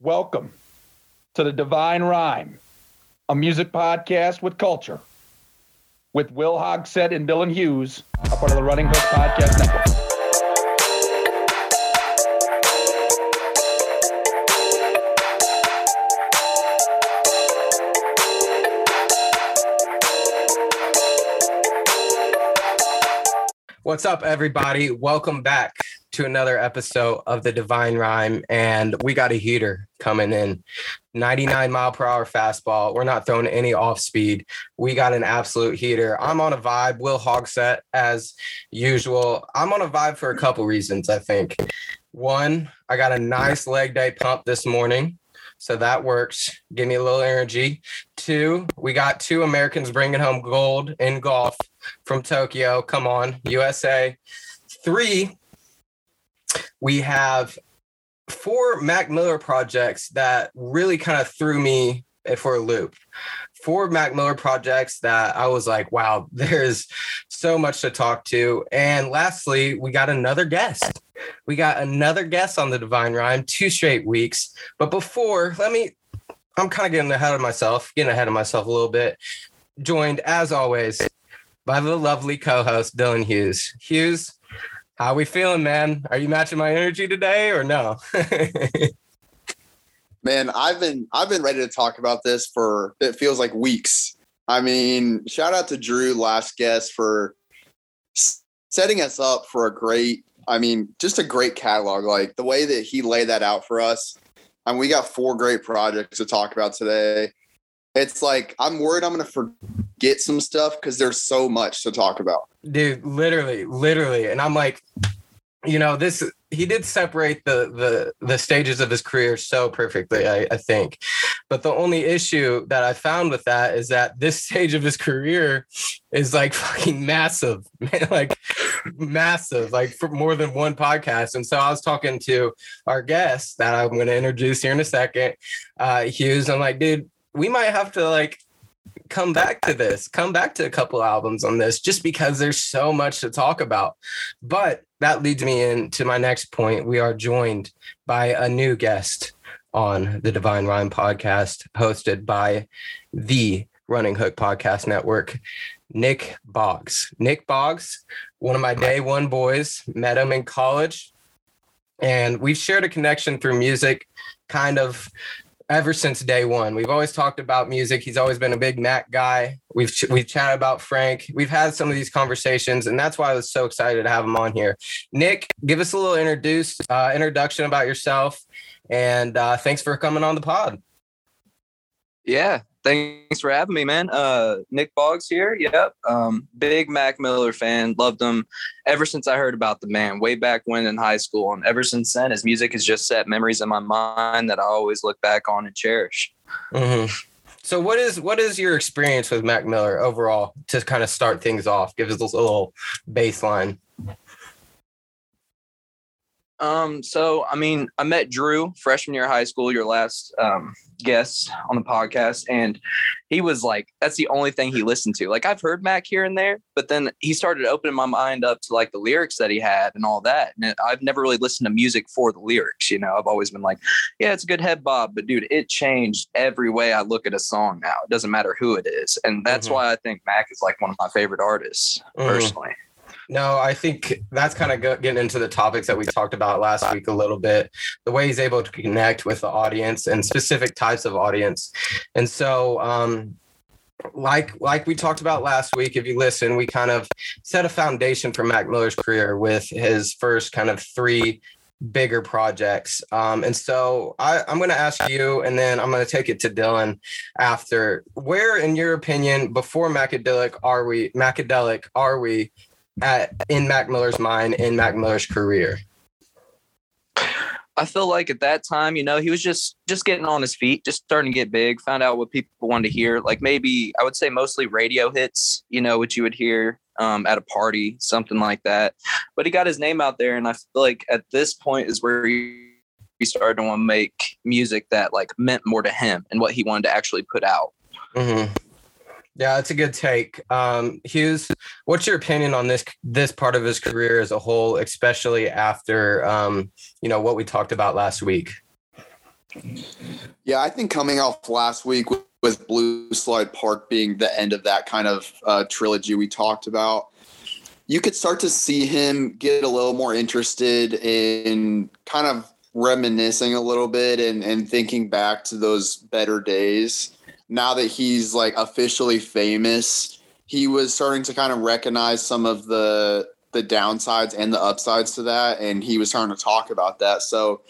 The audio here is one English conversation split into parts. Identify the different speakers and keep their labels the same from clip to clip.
Speaker 1: Welcome to the Divine Rhyme, a music podcast with culture, with Will Hogsett and Dylan Hughes, a part of the Running Hook Podcast Network.
Speaker 2: What's up, everybody? Welcome back to another episode of the Divine Rhyme. And we got a heater coming in 99 mile per hour fastball. We're not throwing any off speed. We got an absolute heater. I'm on a vibe. Will Hogsett, as usual. I'm on a vibe for a couple reasons, I think. One, I got a nice leg day pump this morning. So that works. Give me a little energy. Two, we got two Americans bringing home gold in golf from Tokyo. Come on, USA. Three, we have four Mac Miller projects that really kind of threw me for a loop. Four Mac Miller projects that I was like, wow, there's so much to talk to. And lastly, we got another guest. We got another guest on the Divine Rhyme, two straight weeks. But before, let me, I'm kind of getting ahead of myself, getting ahead of myself a little bit. Joined, as always, by the lovely co-host Dylan Hughes. Hughes, how we feeling, man? Are you matching my energy today or no?
Speaker 3: man, I've been I've been ready to talk about this for it feels like weeks. I mean, shout out to Drew, last guest, for setting us up for a great, I mean, just a great catalog. Like the way that he laid that out for us. And we got four great projects to talk about today. It's like I'm worried I'm going to forget some stuff because there's so much to talk about.
Speaker 2: Dude, literally, literally, and I'm like, you know, this he did separate the the the stages of his career so perfectly, I, I think. But the only issue that I found with that is that this stage of his career is like fucking massive, man, like massive, like for more than one podcast. And so I was talking to our guest that I'm going to introduce here in a second, uh, Hughes. I'm like, dude, we might have to like come back to this, come back to a couple albums on this, just because there's so much to talk about. But that leads me into my next point. We are joined by a new guest on the Divine Rhyme podcast, hosted by the Running Hook Podcast Network, Nick Boggs. Nick Boggs, one of my day one boys, met him in college, and we've shared a connection through music, kind of ever since day one. We've always talked about music. He's always been a big Mac guy. We've ch- we've chatted about Frank. We've had some of these conversations, and that's why I was so excited to have him on here. Nick, give us a little introduce uh, introduction about yourself, and uh, thanks for coming on the pod.
Speaker 4: Yeah, thanks for having me, man. Uh, Nick Boggs here. Yep. Um, big Mac Miller fan. Loved him ever since I heard about the man way back when in high school. And ever since then, his music has just set memories in my mind that I always look back on and cherish.
Speaker 2: Mm-hmm. So what is what is your experience with Mac Miller overall to kind of start things off? Give us a little baseline.
Speaker 4: Um, so I mean, I met Drew freshman year of high school, your last um, guest on the podcast, and he was like, that's the only thing he listened to. Like I've heard Mac here and there, but then he started opening my mind up to like the lyrics that he had and all that. And I've never really listened to music for the lyrics, you know. I've always been like, yeah, it's a good head bob, but dude, it changed every way I look at a song now. It doesn't matter who it is. And that's mm-hmm. why I think Mac is like one of my favorite artists mm-hmm. personally.
Speaker 2: No, I think that's kind of getting into the topics that we talked about last week a little bit. The way he's able to connect with the audience and specific types of audience, and so um, like like we talked about last week, if you listen, we kind of set a foundation for Mac Miller's career with his first kind of three bigger projects. Um, and so I, I'm going to ask you, and then I'm going to take it to Dylan after. Where, in your opinion, before Macadelic are we? Macadelic are we at in Mac Miller's mind in Mac Miller's career?
Speaker 4: I feel like at that time, you know, he was just just getting on his feet, just starting to get big, found out what people wanted to hear. Like maybe I would say mostly radio hits, you know, what you would hear um, at a party, something like that. But he got his name out there, and I feel like at this point is where he he started to want to make music that like meant more to him and what he wanted to actually put out.
Speaker 2: Mm-hmm. Yeah, that's a good take. Um, Hughes, what's your opinion on this this part of his career as a whole, especially after um, you know what we talked about last week?
Speaker 3: Yeah, I think coming off last week with, Blue Slide Park being the end of that kind of uh, trilogy we talked about, you could start to see him get a little more interested in kind of reminiscing a little bit and, and thinking back to those better days. Now that he's like officially famous, he was starting to kind of recognize some of the the downsides and the upsides to that, and he was starting to talk about that. So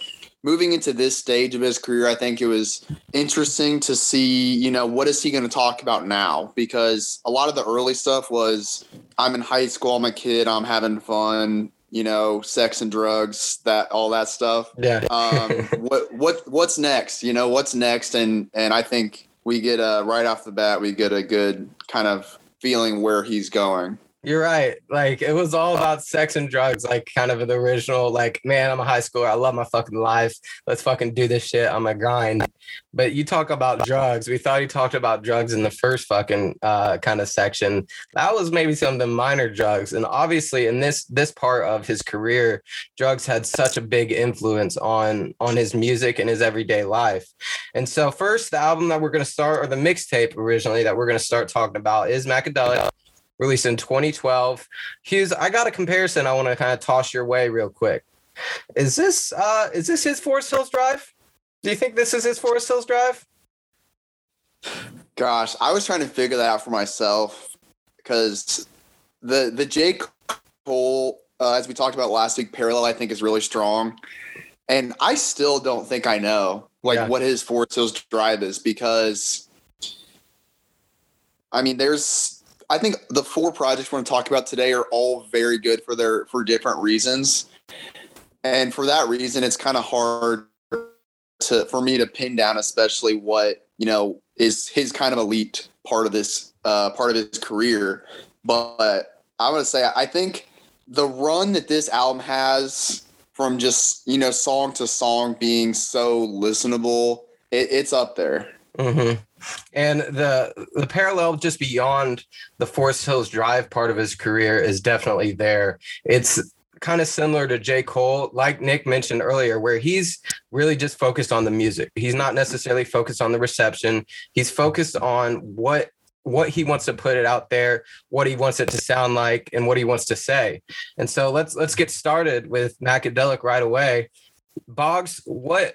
Speaker 3: moving into this stage of his career, I think it was interesting to see, you know, what is he going to talk about now? Because a lot of the early stuff was, I'm in high school, I'm a kid, I'm having fun, you know, sex and drugs, that all that stuff.
Speaker 2: Yeah.
Speaker 3: Um, what what what's next? You know, what's next? And and I think we get a right off the bat, we get a good kind of feeling where he's going.
Speaker 2: You're right. Like it was all about sex and drugs, like kind of the original, like, man, I'm a high schooler. I love my fucking life. Let's fucking do this shit I'm a grind. But you talk about drugs. We thought you talked about drugs in the first fucking uh, kind of section. That was maybe some of the minor drugs. And obviously in this this part of his career, drugs had such a big influence on on his music and his everyday life. And so first the album that we're gonna start, or the mixtape originally that we're gonna start talking about is Macadelic released in 2012. Hughes, I got a comparison I want to kind of toss your way real quick. Is this uh is this his Forest Hills Drive? Do you think this is his Forest Hills Drive?
Speaker 3: Gosh, I was trying to figure that out for myself because the the J Cole, uh, as we talked about last week, parallel I think is really strong, and I still don't think I know like
Speaker 2: Yeah.
Speaker 3: what his Forest Hills Drive is because, I mean, there's I think the four projects we're going to talk about today are all very good for their for different reasons, and for that reason, it's kind of hard to for me to pin down, especially what you know is his kind of elite part of this uh, part of his career. But I'm gonna say I think the run that this album has from just you know song to song being so listenable, it, it's up there.
Speaker 2: Mm-hmm. And the the parallel just beyond the Forest Hills Drive part of his career is definitely there. It's kind of similar to J. Cole, like Nick mentioned earlier, where he's really just focused on the music. He's not necessarily focused on the reception. He's focused on what what he wants to put it out there, what he wants it to sound like, and what he wants to say. And so let's let's get started with Macadelic right away. Boggs, what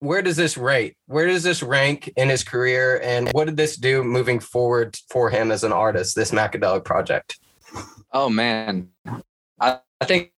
Speaker 2: where does this rate? Where does this rank in his career? And what did this do moving forward for him as an artist, this Macadelic project?
Speaker 4: Oh man, I, I think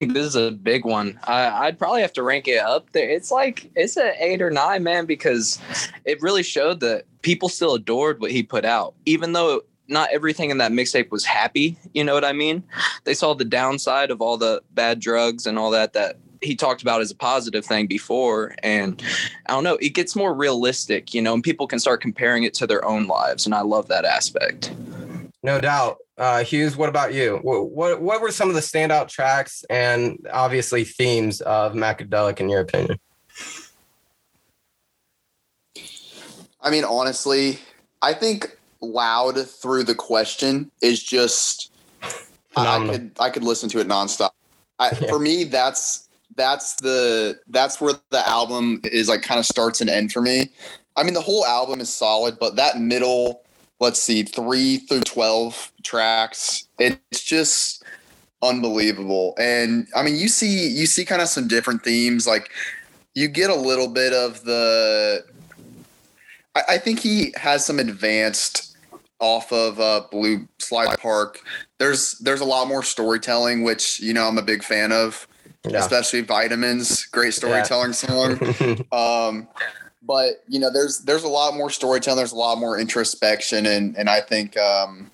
Speaker 4: this is a big one. I, I'd probably have to rank it up there. It's like it's an eight or nine, man, because it really showed that people still adored what he put out, even though not everything in that mixtape was happy. You know what I mean? They saw the downside of all the bad drugs and all that that he talked about as a positive thing before and i don't know it gets more realistic you know and people can start comparing it to their own lives and i love that aspect
Speaker 2: No doubt. Uh, Hughes, what about you? What, what what were some of the standout tracks and obviously themes of Macadelic in your opinion?
Speaker 3: I mean, honestly, I think "Loud Through the Question" is just I, I could I could listen to it nonstop. I,
Speaker 2: Yeah.
Speaker 3: For me, that's that's the that's where the album is like kind of starts and end for me. I mean, the whole album is solid, but that middle, let's see, three through twelve tracks, it's just unbelievable. And I mean, you see you see kind of some different themes. Like you get a little bit of the. I, I think he has some advanced off of uh, Blue Slide Park. There's there's a lot more storytelling, which you know I'm a big fan of,
Speaker 2: Yeah.
Speaker 3: especially Vitamins. Great storytelling song. Um, but you know, there's there's a lot more storytelling. There's a lot more introspection, and and I think um,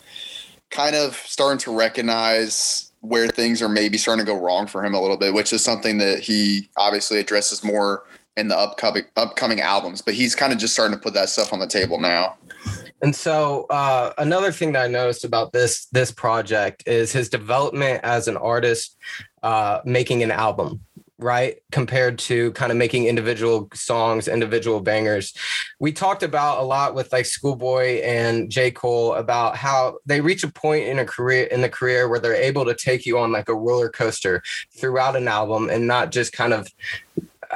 Speaker 3: kind of starting to recognize where things are maybe starting to go wrong for him a little bit, which is something that he obviously addresses more in the upcoming upcoming albums. But he's kind of just starting to put that stuff on the table now.
Speaker 2: And so uh, another thing that I noticed about this this project is his development as an artist, uh, making an album, right? Compared to kind of making individual songs, individual bangers. We talked about a lot with like Schoolboy and J. Cole about how they reach a point in a career in the career where they're able to take you on like a roller coaster throughout an album and not just kind of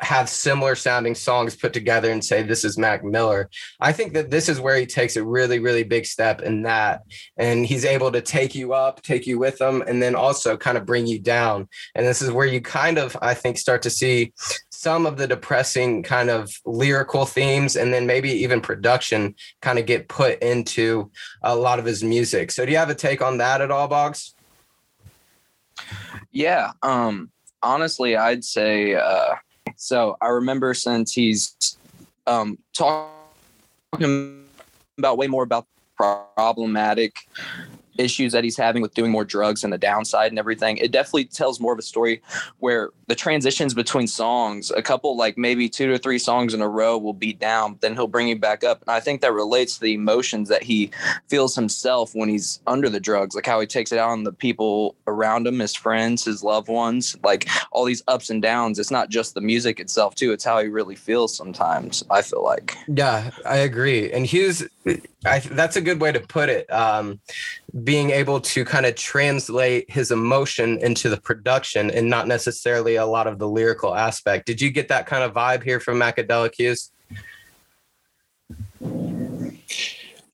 Speaker 2: have similar sounding songs put together and say this is Mac Miller. I think that this is where he takes a really really big step in that and he's able to take you up, take you with him and then also kind of bring you down. And this is where you kind of I think start to see some of the depressing kind of lyrical themes and then maybe even production kind of get put into a lot of his music. So do you have a take on that at all, Boggs?
Speaker 4: Yeah. Um honestly, I'd say uh so I remember since he's um talking about way more about problematic issues that he's having with doing more drugs and the downside and everything. It definitely tells more of a story where the transitions between songs, a couple like maybe two to three songs in a row will be down, then he'll bring you back up. And I think that relates to the emotions that he feels himself when he's under the drugs, like how he takes it out on the people around him, his friends, his loved ones, like all these ups and downs. It's not just the music itself, too. It's how he really feels sometimes, I feel like.
Speaker 2: Yeah, I agree. And Hughes, I, that's a good way to put it. Um, being able to kind of translate his emotion into the production and not necessarily a lot of the lyrical aspect. Did you get that kind of vibe here from Macadelic Hughes?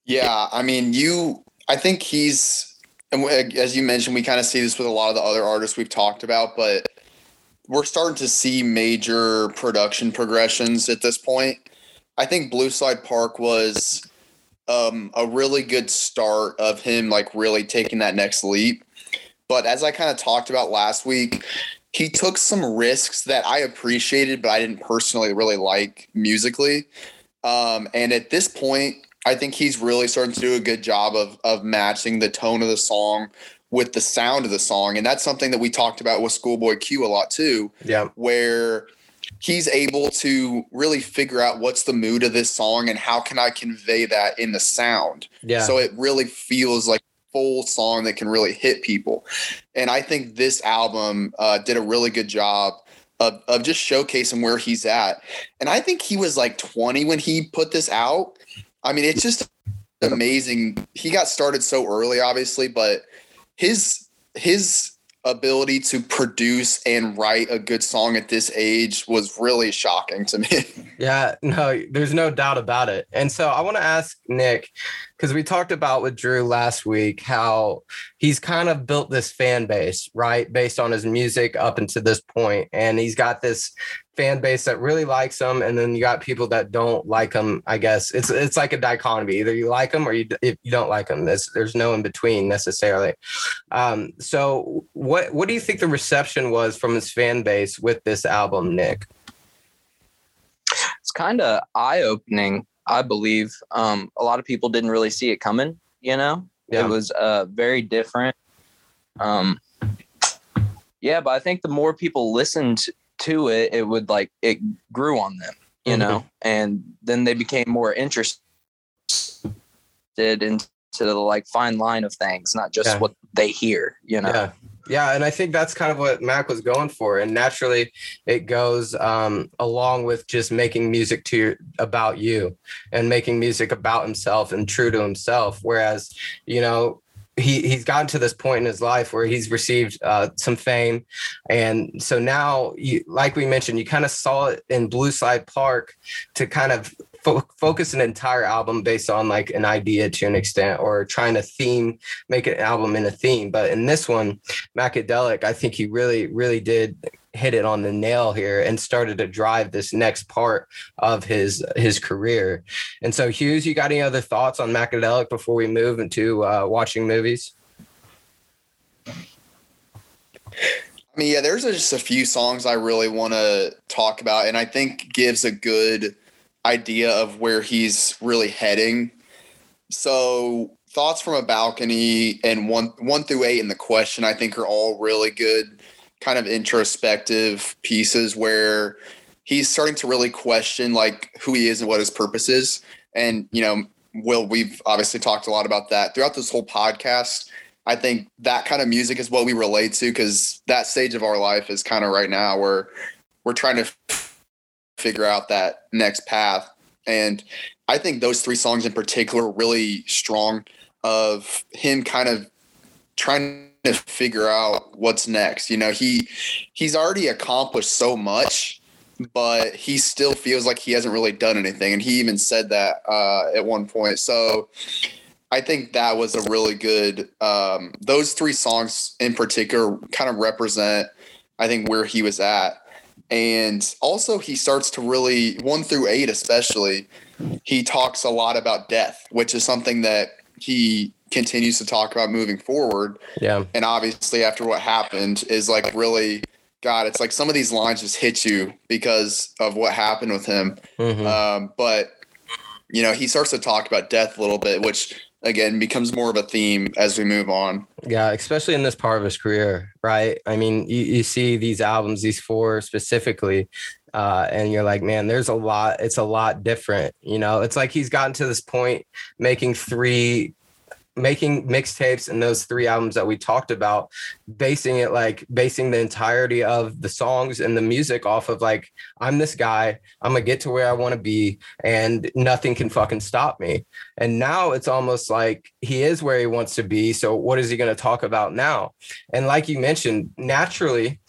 Speaker 3: Yeah, I mean, you. I think he's, and as you mentioned, we kind of see this with a lot of the other artists we've talked about, but we're starting to see major production progressions at this point. I think Blue Slide Park was um, a really good start of him like really taking that next leap. But as I kind of talked about last week, he took some risks that I appreciated, but I didn't personally really like musically. Um, and at this point, I think he's really starting to do a good job of of matching the tone of the song with the sound of the song, and that's something that we talked about with Schoolboy Q a lot too.
Speaker 2: Yeah,
Speaker 3: where he's able to really figure out what's the mood of this song and how can I convey that in the sound.
Speaker 2: Yeah.
Speaker 3: So it really feels like full song that can really hit people. And I think this album uh, did a really good job of, of just showcasing where he's at. And I think he was like 20 when he put this out. I mean, it's just amazing. He got started so early, obviously, but his his ability to produce and write a good song at this age was really shocking to me.
Speaker 2: Yeah, no, there's no doubt about it. And so I want to ask Nick, because we talked about with Drew last week how he's kind of built this fan base, right? Based on his music up until this point. And he's got this fan base that really likes him, and then you got people that don't like him. I guess it's it's like a dichotomy: either you like him or you if you don't like him. There's there's no in between necessarily. Um, so what what do you think the reception was from his fan base with this album, Nick?
Speaker 4: It's kind of eye opening, I believe. Um, a lot of people didn't really see it coming. You know, yeah. it was uh, very different. Um, yeah, but I think the more people listened to it, it would like it grew on them, you mm-hmm. know, and then they became more interested into the like fine line of things, not just yeah. what they hear, you know.
Speaker 2: Yeah. Yeah, and I think that's kind of what Mac was going for, and naturally, it goes um, along with just making music to your, about you and making music about himself and true to himself. Whereas, you know, he he's gotten to this point in his life where he's received uh, some fame, and so now, you, like we mentioned, you kind of saw it in Blue Slide Park to kind of fo- focus an entire album based on like an idea to an extent, or trying to theme make an album in a theme. But in this one, Macadelic, I think he really really did hit it on the nail here and started to drive this next part of his his career. And so, Hughes, you got any other thoughts on Macadelic before we move into uh, watching movies?
Speaker 3: I mean, yeah, there's just a few songs I really want to talk about, and I think gives a good idea of where he's really heading. So, thoughts from a balcony and one one threw eight in the question, I think, are all really good kind of introspective pieces where he's starting to really question like who he is and what his purpose is. And, you know, Will, we've obviously talked a lot about that throughout this whole podcast. I think that kind of music is what we relate to because that stage of our life is kind of right now where we're trying to figure out that next path. And I think those three songs in particular really strong of him kind of trying to figure out what's next. You know, he he's already accomplished so much but he still feels like he hasn't really done anything. And he even said that uh, at one point. So I think that was a really good, um, those three songs in particular kind of represent, I think, where he was at. And also, he starts to really, one threw eight especially, he talks a lot about death, which is something that he continues to talk about moving forward.
Speaker 2: Yeah.
Speaker 3: And obviously, after what happened, is like really, God, it's like some of these lines just hit you because of what happened with him.
Speaker 2: Mhm.
Speaker 3: Um, but, you know, he starts to talk about death a little bit, which again becomes more of a theme as we move on.
Speaker 2: Yeah, especially in this part of his career, right? I mean, you, you see these albums, these four specifically, uh, and you're like, man, there's a lot, it's a lot different. You know, it's like he's gotten to this point making three making mixtapes and those three albums that we talked about basing it like basing the entirety of the songs and the music off of like i'm this guy i'm gonna get to where i want to be and nothing can fucking stop me. And now it's almost like he is where he wants to be so what is he to talk about now? And like you mentioned naturally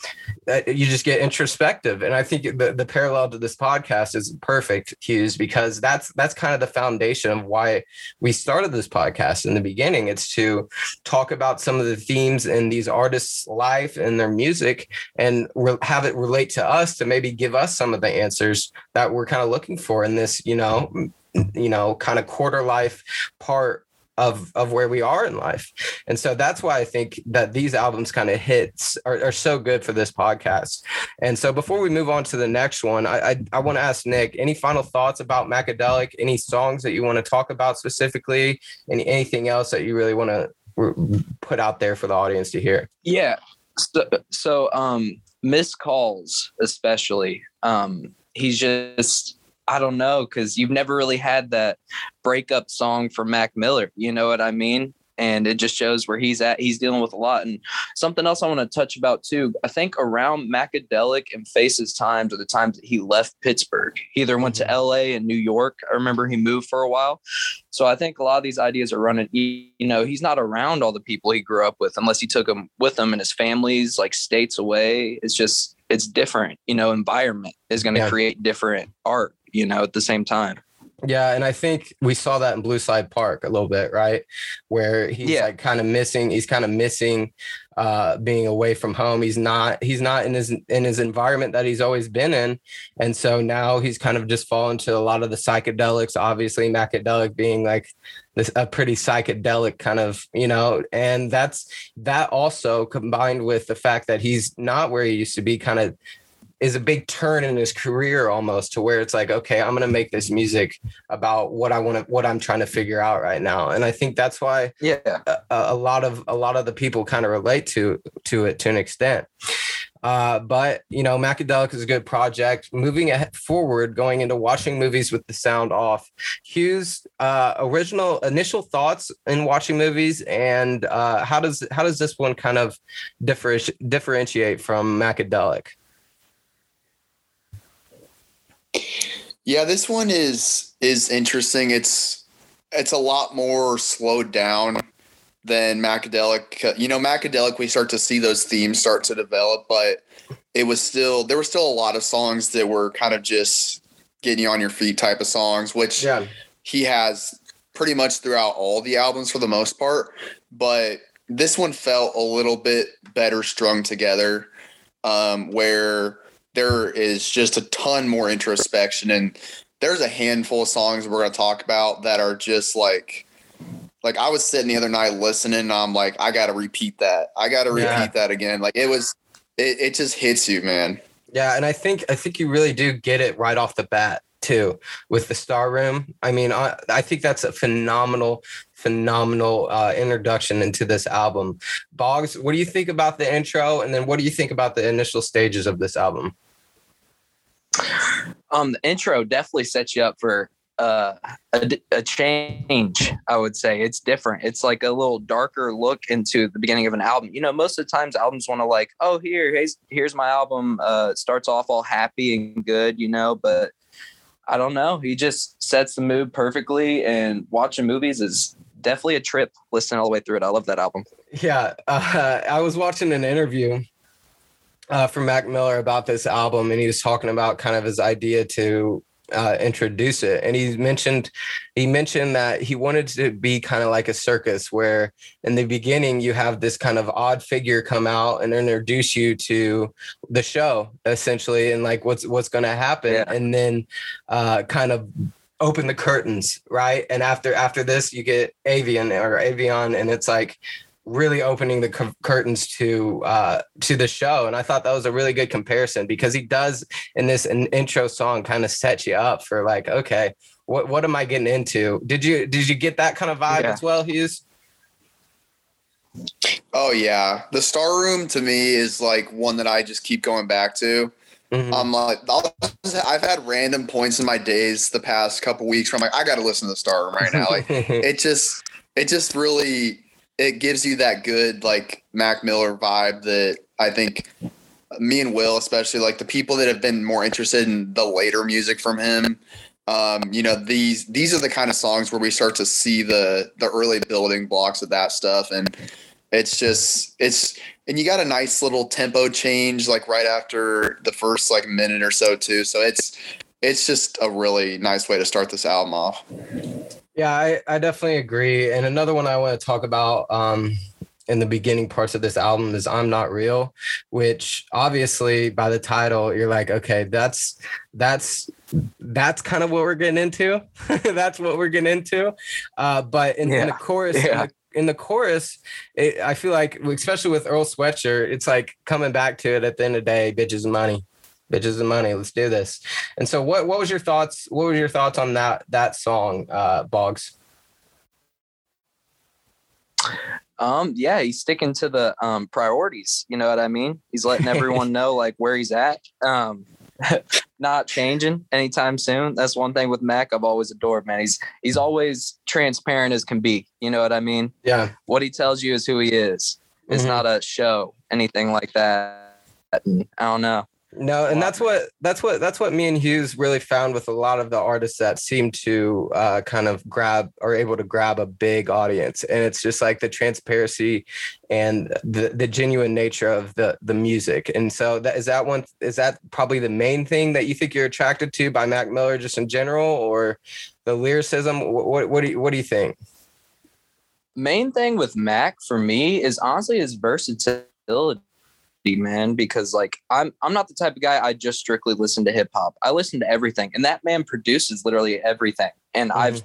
Speaker 2: that you just get introspective and i think the, the parallel to this podcast is perfect hughes because that's that's kind of the foundation of why we started this podcast in the beginning it's to talk about some of the themes in these artists life and their music and re- have it relate to us to maybe give us some of the answers that we're kind of looking for in this you know you know kind of quarter life part of of where we are in life and so that's why i think that these albums kind of hits are, are so good for this podcast and so before we move on to the next one i i, I want to ask nick any final thoughts about macadelic any songs that you want to talk about specifically any anything else that you really want to put out there for the audience to hear
Speaker 4: Yeah. So, so um, missed calls, especially. Um, he's just, I don't know, because you've never really had that breakup song for Mac Miller. You know what I mean? And it just shows where he's at. He's dealing with a lot. And something else I want to touch about too. I think around Macadelic and Faces times are the times that he left Pittsburgh. He either went to mm-hmm. LA and New York. I remember he moved for a while. So I think a lot of these ideas are running. You know, he's not around all the people he grew up with unless he took them with him and his family's like states away. It's just it's different. You know, environment is going to
Speaker 2: Yeah.
Speaker 4: create different art. You know, at the same time.
Speaker 2: Yeah, and I think we saw that in Blue Slide Park a little bit, right? Where he's
Speaker 4: Yeah.
Speaker 2: like kind of missing, he's kind of missing uh being away from home. He's not he's not in his in his environment that he's always been in. And so now he's kind of just fallen to a lot of the psychedelics, obviously Macadelic being like this a pretty psychedelic kind of, you know, and that's that also combined with the fact that he's not where he used to be kind of is a big turn in his career almost to where it's like okay i'm going to make this music about what i want to what i'm trying to figure out right now and i think that's why
Speaker 4: Yeah.
Speaker 2: a, a lot of a lot of the people kind of relate to to it to an extent uh, but you know, Macadelic is a good project. Moving forward, going into watching movies with the sound off. Hughes, uh, original initial thoughts in watching movies, and uh, how does how does this one kind of differenti- differentiate from Macadelic?
Speaker 3: Yeah, this one is is interesting. It's it's a lot more slowed down than Macadelic. You know, Macadelic, we start to see those themes start to develop, but it was still there were still a lot of songs that were kind of just getting you on your feet type of songs, which
Speaker 2: Yeah,
Speaker 3: he has pretty much throughout all the albums for the most part. But this one felt a little bit better strung together, um, where there is just a ton more introspection and there's a handful of songs we're going to talk about that are just like like I was sitting the other night listening and I'm like I got to repeat that. I got to repeat
Speaker 2: Yeah.
Speaker 3: that again. Like it was it, it just hits you, man.
Speaker 2: yeah, and I think I think you really do get it right off the bat too with the Star Room. I mean, I, I think that's a phenomenal, phenomenal uh, introduction into this album. Boggs, what do you think about the intro, and then what do you think about the initial stages of this album?
Speaker 4: Um the intro definitely sets you up for uh a change i would say. It's different. It's like a little darker look into the beginning of an album. You know most of the times albums want to like oh here here's here's my album uh starts off all happy and good you know but i don't know. He just sets the mood perfectly and watching movies is definitely a trip listening all the way through it. I love that album.
Speaker 2: Yeah, uh, I was watching an interview uh, from Mac Miller about this album, and he was talking about kind of his idea to uh, introduce it. And he mentioned he mentioned that he wanted to be kind of like a circus, where in the beginning you have this kind of odd figure come out and introduce you to the show, essentially, and like what's what's going to happen,
Speaker 4: Yeah.
Speaker 2: and then uh, kind of open the curtains, right? And after after this, you get Avian or Avion, and it's like really opening the cu- curtains to uh to the show and i thought that was a really good comparison because he does in this in, intro song kind of set you up for like okay what what am i getting into did you did you get that kind of vibe
Speaker 4: Yeah.
Speaker 2: as well hughes
Speaker 3: Oh yeah, the Star Room to me is like one that I just keep going back to.
Speaker 2: Mhm.
Speaker 3: I'm like, I'll, I've had random points in my days the past couple weeks where I'm like, I got to listen to the Star Room right now. Like, it just, it just really, it gives you that good like Mac Miller vibe that I think me and Will, especially like the people that have been more interested in the later music from him. Um, you know, these these are the kind of songs where we start to see the the early building blocks of that stuff, and it's just it's and you got a nice little tempo change like right after the first like minute or so too. So it's it's just a really nice way to start this album off.
Speaker 2: Yeah, I, I definitely agree. And another one I want to talk about um, in the beginning parts of this album is I'm Not Real, which obviously by the title, you're like, okay, that's that's that's kind of what we're getting into. that's what we're getting into. Uh, but in, in the
Speaker 4: Yeah.
Speaker 2: chorus, in, the, in the chorus, it, I feel like, especially with Earl Sweatshirt, it's like coming back to it at the end of the day, bitches and money. Bitches and money. Let's do this. And so, what what was your thoughts? What were your thoughts on that that song, uh, Boggs?
Speaker 4: Um, yeah, he's sticking to the um priorities. You know what I mean? He's letting everyone know like where he's at. Um, not changing anytime soon. That's one thing with Mac I've always adored, man. He's he's always transparent as can be. You know what I mean?
Speaker 2: Yeah,
Speaker 4: What he tells you is who he is. It's
Speaker 2: Mhm.
Speaker 4: not a show, anything like that. I don't know.
Speaker 2: No, and that's what that's what that's what me and Hughes really found with a lot of the artists that seem to uh, kind of grab or able to grab a big audience, and it's just like the transparency and the the genuine nature of the the music. And so that is that one is that probably the main thing that you think you're attracted to by Mac Miller just in general, or the lyricism? What what, what do you what do you think?
Speaker 4: main thing with Mac for me is honestly his versatility, man. Because like I'm I'm not the type of guy I just strictly listen to hip hop. I listen to everything, and that man produces literally everything. And I've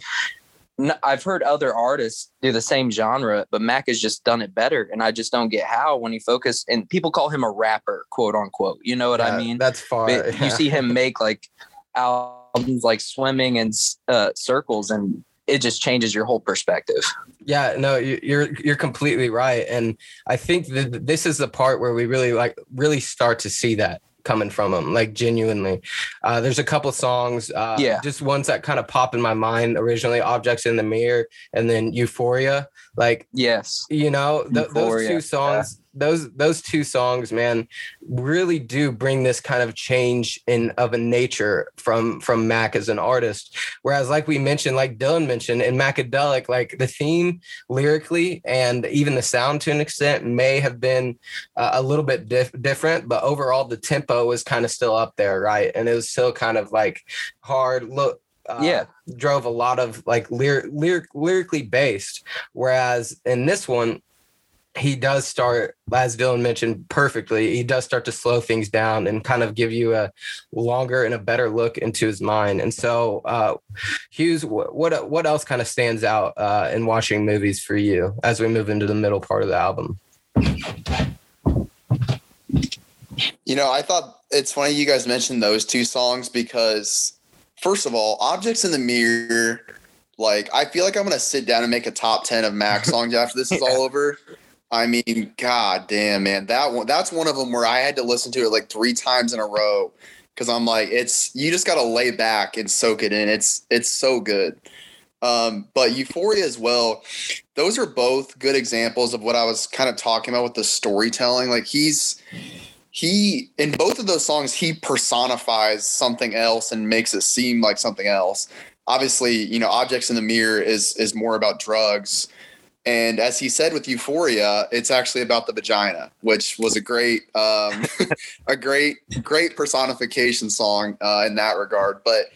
Speaker 4: n- I've heard other artists do the same genre, but Mac has just done it better. And I just don't get how when he focused and people call him a rapper, quote unquote. You know what
Speaker 2: Yeah,
Speaker 4: I mean?
Speaker 2: That's far.
Speaker 4: But you see him make like albums like swimming and uh, circles and it just changes your whole perspective
Speaker 2: Yeah, no, you- you're you're completely right, and I think that this is the part where we really like really start to see that coming from him, like genuinely. Uh, there's a couple songs, uh,
Speaker 4: Yeah.
Speaker 2: just ones that kind of pop in my mind originally, "Objects in the Mirror" and then "Euphoria." Like
Speaker 4: yes
Speaker 2: you know, th- those two
Speaker 4: yeah.
Speaker 2: Those those two songs, man, really do bring this kind of change in of a nature from from Mac as an artist. Whereas, like we mentioned, like Dylan mentioned in Macadelic, like the theme lyrically and even the sound to an extent may have been uh, a little bit dif- different, but overall the tempo was kind of still up there, right? And it was still kind of like hard look. Uh,
Speaker 4: Yeah.
Speaker 2: drove a lot of like lyric, lyric lyrically based whereas in this one he does start as dylan mentioned perfectly. He does start to slow things down and kind of give you a longer and a better look into his mind. And so uh hughes what what else kind of stands out uh in watching movies for you as we move into the middle part of the album?
Speaker 3: You know, I thought it's funny you guys mentioned those two songs because, first of all, Objects in the Mirror, like, I feel like I'm going to sit down and make a top 10 of Mac songs after this is all over. I mean, god damn, man. That one, that's one of them where I had to listen to it like three times in a row because I'm like, it's, you just got to lay back and soak it in. It's, it's so good. Um, but Euphoria as well, those are both good examples of what I was kind of talking about with the storytelling. Like, he's, he in both of those songs he personifies something else and makes it seem like something else obviously you know objects in the mirror is is more about drugs And as he said with Euphoria, it's actually about the vagina, which was a great, um, a great, great personification song uh, in that regard. But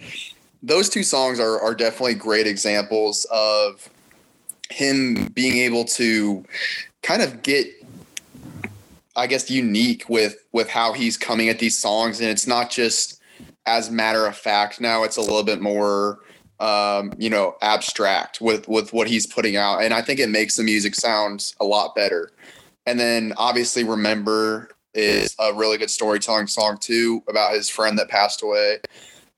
Speaker 3: those two songs are are definitely great examples of him being able to kind of get I guess unique with with how he's coming at these songs and it's not just as matter of fact now it's a little bit more um, you know abstract with with what he's putting out. And I think it makes the music sound a lot better. And then obviously remember is a really good storytelling song too about his friend that passed away.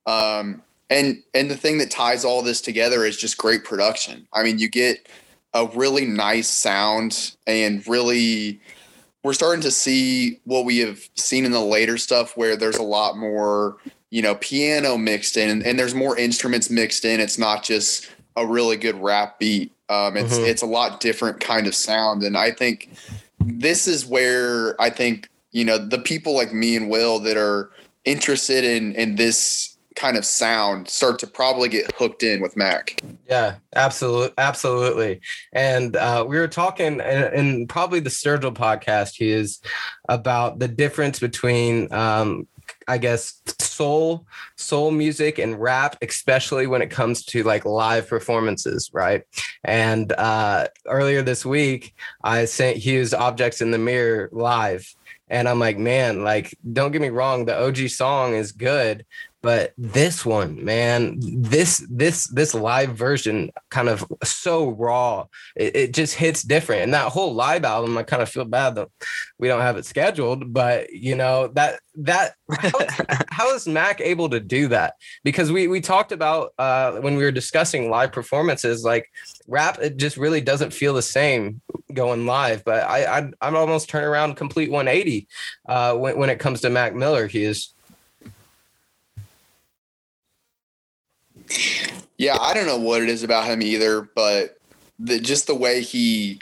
Speaker 3: Um, and and the thing that ties all this together is just great production. I mean you get a really nice sound and really we're starting to see what we have seen in the later stuff where there's a lot more you know piano mixed in and, there's more instruments mixed in it's not just a really good rap beat um, it's mm-hmm. it's a lot different kind of sound and i think this is where i think you know the people like me and will that are interested in in this kind of sound start to probably get hooked in with Mac.
Speaker 2: Yeah, absolutely, absolutely. And uh, we were talking in, in, probably the Sturgill podcast. He is about the difference between. Um, I guess soul, soul music and rap, especially when it comes to like live performances, right? And uh, earlier this week, I sent Hughes "Objects in the Mirror" live, and I'm like, man, like, don't get me wrong, the OG song is good, but this one man this this this live version kind of so raw it, it, just hits different. And that whole live album i kind of feel bad that we don't have it scheduled but you know that that how, how is mac able to do that? Because we we talked about uh when we were discussing live performances like rap it just really doesn't feel the same going live. But i, I i'm almost turn around complete 180 uh when, when it comes to mac miller. He is
Speaker 3: Yeah, I don't know what it is about him either, but the, just the way he,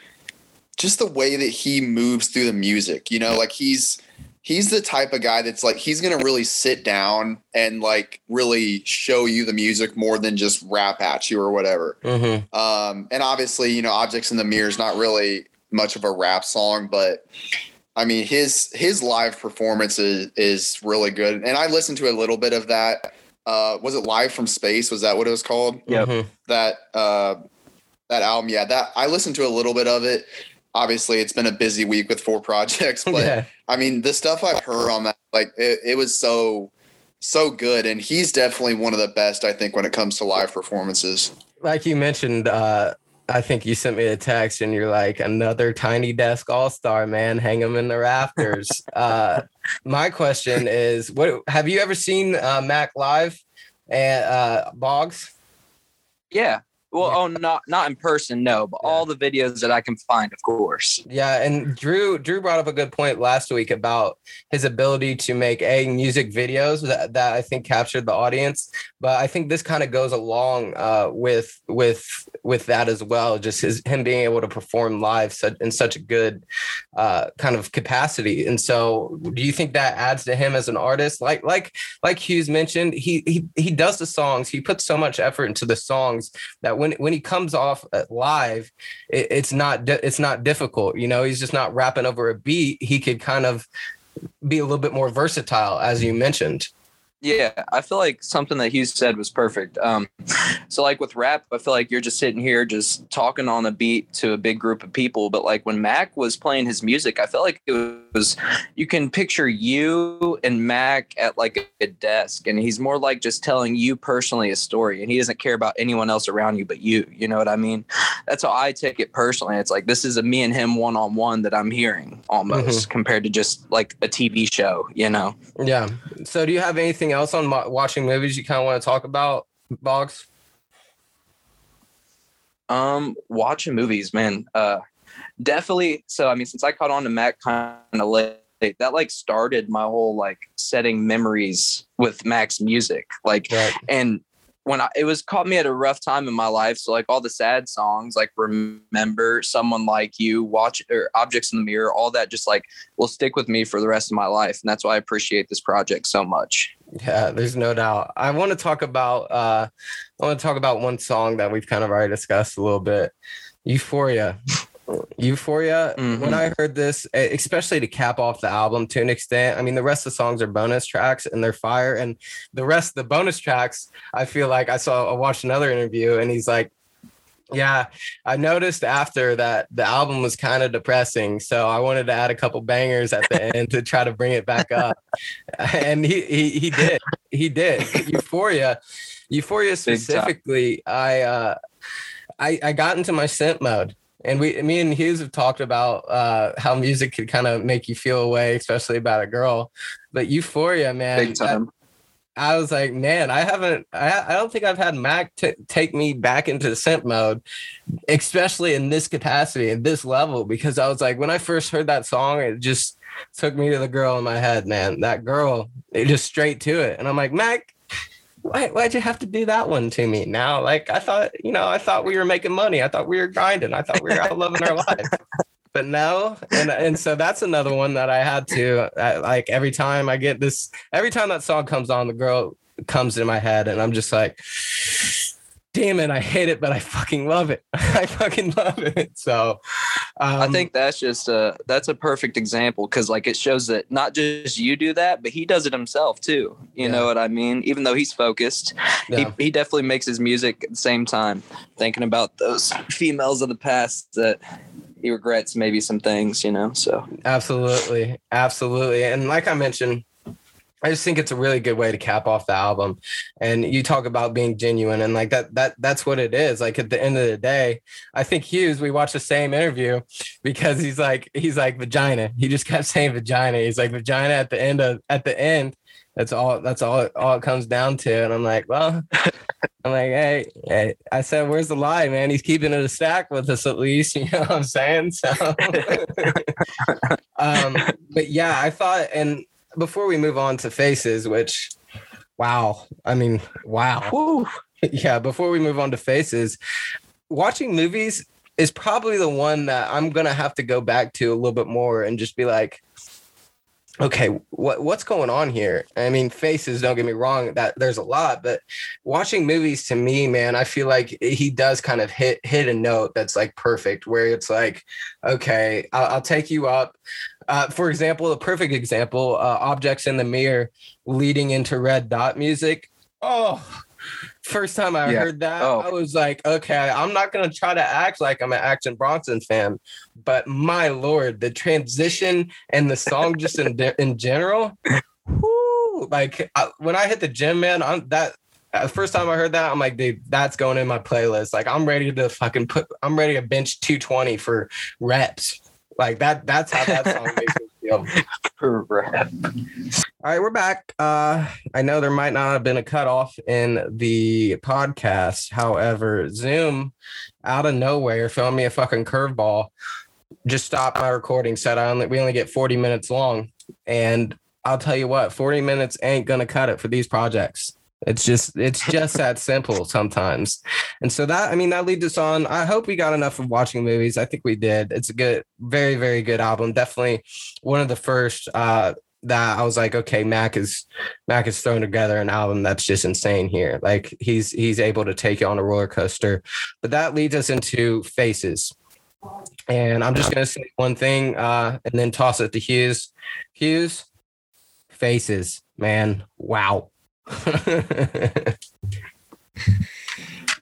Speaker 3: just the way that he moves through the music, you know, like he's he's the type of guy that's like he's gonna really sit down and like really show you the music more than just rap at you or whatever. Mm-hmm. Um, and obviously, you know, Objects in the Mirror is not really much of a rap song, but I mean his his live performance is, is really good. And I listened to a little bit of that uh was it live from space? Was that what it was called?
Speaker 2: Yeah. Mm-hmm.
Speaker 3: that uh that album. Yeah that i listened to a little bit of it. Obviously it's been a busy week with four projects but yeah. i mean the stuff i've heard on that like it, it was so so good and he's definitely one of the best i think when it comes to live performances.
Speaker 2: Like you mentioned uh I think you sent me a text and you're like another tiny desk all star man, hang them in the rafters. uh, my question is, what have you ever seen uh, Mac live and uh, Boggs?
Speaker 4: Yeah, well, oh, not not in person, no, but yeah. all the videos that I can find, of course.
Speaker 2: Yeah, and Drew Drew brought up a good point last week about his ability to make a music videos that, that I think captured the audience. But I think this kind of goes along uh, with with with that as well. Just his him being able to perform live such, in such a good uh, kind of capacity. And so, do you think that adds to him as an artist? Like like like Hughes mentioned, he he he does the songs. He puts so much effort into the songs that when when when he comes off uh, live, it, it's not it's not difficult. You know, he's just not rapping over a beat. He could kind of be a little bit more versatile, as you mentioned.
Speaker 4: Yeah, I feel like something that Hughes said was perfect. Um, so, like with rap, I feel like you're just sitting here just talking on a beat to a big group of people. But like when Mac was playing his music, I felt like it was you can picture you and Mac at like a desk, and he's more like just telling you personally a story, and he doesn't care about anyone else around you but you. You know what I mean? That's how I take it personally. It's like this is a me and him one on one that I'm hearing almost mm-hmm. compared to just like a TV show. You know?
Speaker 2: Yeah. So, do you have anything else on watching movies you kind of want to talk about, Boggs?
Speaker 4: Um, watching movies, man. Uh, definitely. So, I mean, since I caught on to Mac kind of late, that like started my whole like setting memories with Mac's music. Like, right. and when I, it was caught me at a rough time in my life. So like all the sad songs, like remember someone like you, watch or objects in the mirror, all that just like will stick with me for the rest of my life. And that's why I appreciate this project so much.
Speaker 2: Yeah, there's no doubt. I want to talk about uh I want to talk about one song that we've kind of already discussed a little bit. Euphoria. Euphoria.
Speaker 4: Mhm.
Speaker 2: When I heard this, especially to cap off the album to an extent, I mean, the rest of the songs are bonus tracks and they're fire. And the rest of the bonus tracks, I feel like I saw, I watched another interview and he's like, yeah, I noticed after that the album was kind of depressing, so I wanted to add a couple bangers at the end to try to bring it back up, and he he he did he did Euphoria, Euphoria specifically. I uh, I I got into my scent mode, and we me and Hughes have talked about uh, how music could kind of make you feel away, especially about a girl. But Euphoria, man,
Speaker 4: Big time.
Speaker 2: I was like, man, I haven't, I, I don't think I've had Mac t- take me back into synth mode, especially in this capacity, at this level, because I was like, when I first heard that song, it just took me to the girl in my head, man. That girl, it just straight to it. And I'm like, Mac, why, why'd you have to do that one to me now? Like, I thought, you know, I thought we were making money. I thought we were grinding. I thought we were out loving our lives. But no, and and so that's another one that I had to uh, like every time I get this, every time that song comes on, the girl comes in my head, and I'm just like, damn it, I hate it, but I fucking love it. I fucking love it. So um,
Speaker 4: I think that's just a that's a perfect example because like it shows that not just you do that, but he does it himself too. You
Speaker 2: Yeah.
Speaker 4: know what I mean? Even though he's focused,
Speaker 2: yeah.
Speaker 4: he, he definitely makes his music at the same time, thinking about those females of the past that he regrets maybe some things, you know. So
Speaker 2: Absolutely. Absolutely. And like I mentioned, I just think it's a really good way to cap off the album. And you talk about being genuine and like that that that's what it is. Like at the end of the day, I think Hughes, we watched the same interview because he's like he's like vagina. He just kept saying vagina. He's like vagina at the end of at the end. That's all that's all it all it comes down to. And I'm like, well, I'm like, hey, hey, I said, where's the lie, man? He's keeping it a stack with us at least. You know what I'm saying? So um, but yeah, I thought, and before we move on to faces, which, wow, I mean, wow, yeah. Before we move on to faces, watching movies is probably the one that I'm gonna have to go back to a little bit more and just be like, okay, what what's going on here? I mean, faces. Don't get me wrong, that there's a lot, but watching movies to me, man, I feel like he does kind of hit hit a note that's like perfect, where it's like, okay, I'll, I'll take you up. Uh, for example, a perfect example, uh, objects in the mirror leading into red dot music. Oh, first time I
Speaker 4: Yeah.
Speaker 2: heard that,
Speaker 4: Oh.
Speaker 2: I was like, okay, I'm not gonna try to act like I'm an Action Bronson fan, but my lord, the transition and the song just in in general, whoo, like I, when I hit the gym, man, I'm that. uh, The first time I heard that, I'm like, dude, that's going in my playlist. Like, I'm ready to fucking put, I'm ready to bench 220 for reps. Like that, that's how that song makes me
Speaker 4: Correct.
Speaker 2: All right, we're back. Uh, I know there might not have been a cutoff in the podcast. However, Zoom out of nowhere found me a fucking curveball. Just stopped my recording. Said I only we only get 40 minutes long. And I'll tell you what, 40 minutes ain't gonna cut it for these projects. It's just it's just that simple sometimes. And so that I mean that leads us on. I hope we got enough of watching movies. I think we did. It's a good, very, very good album. Definitely one of the first uh that I was like, okay, Mac is Mac is throwing together an album that's just insane here. Like he's he's able to take you on a roller coaster. But that leads us into faces. And I'm just gonna say one thing uh and then toss it to Hughes. Hughes, faces, man. Wow.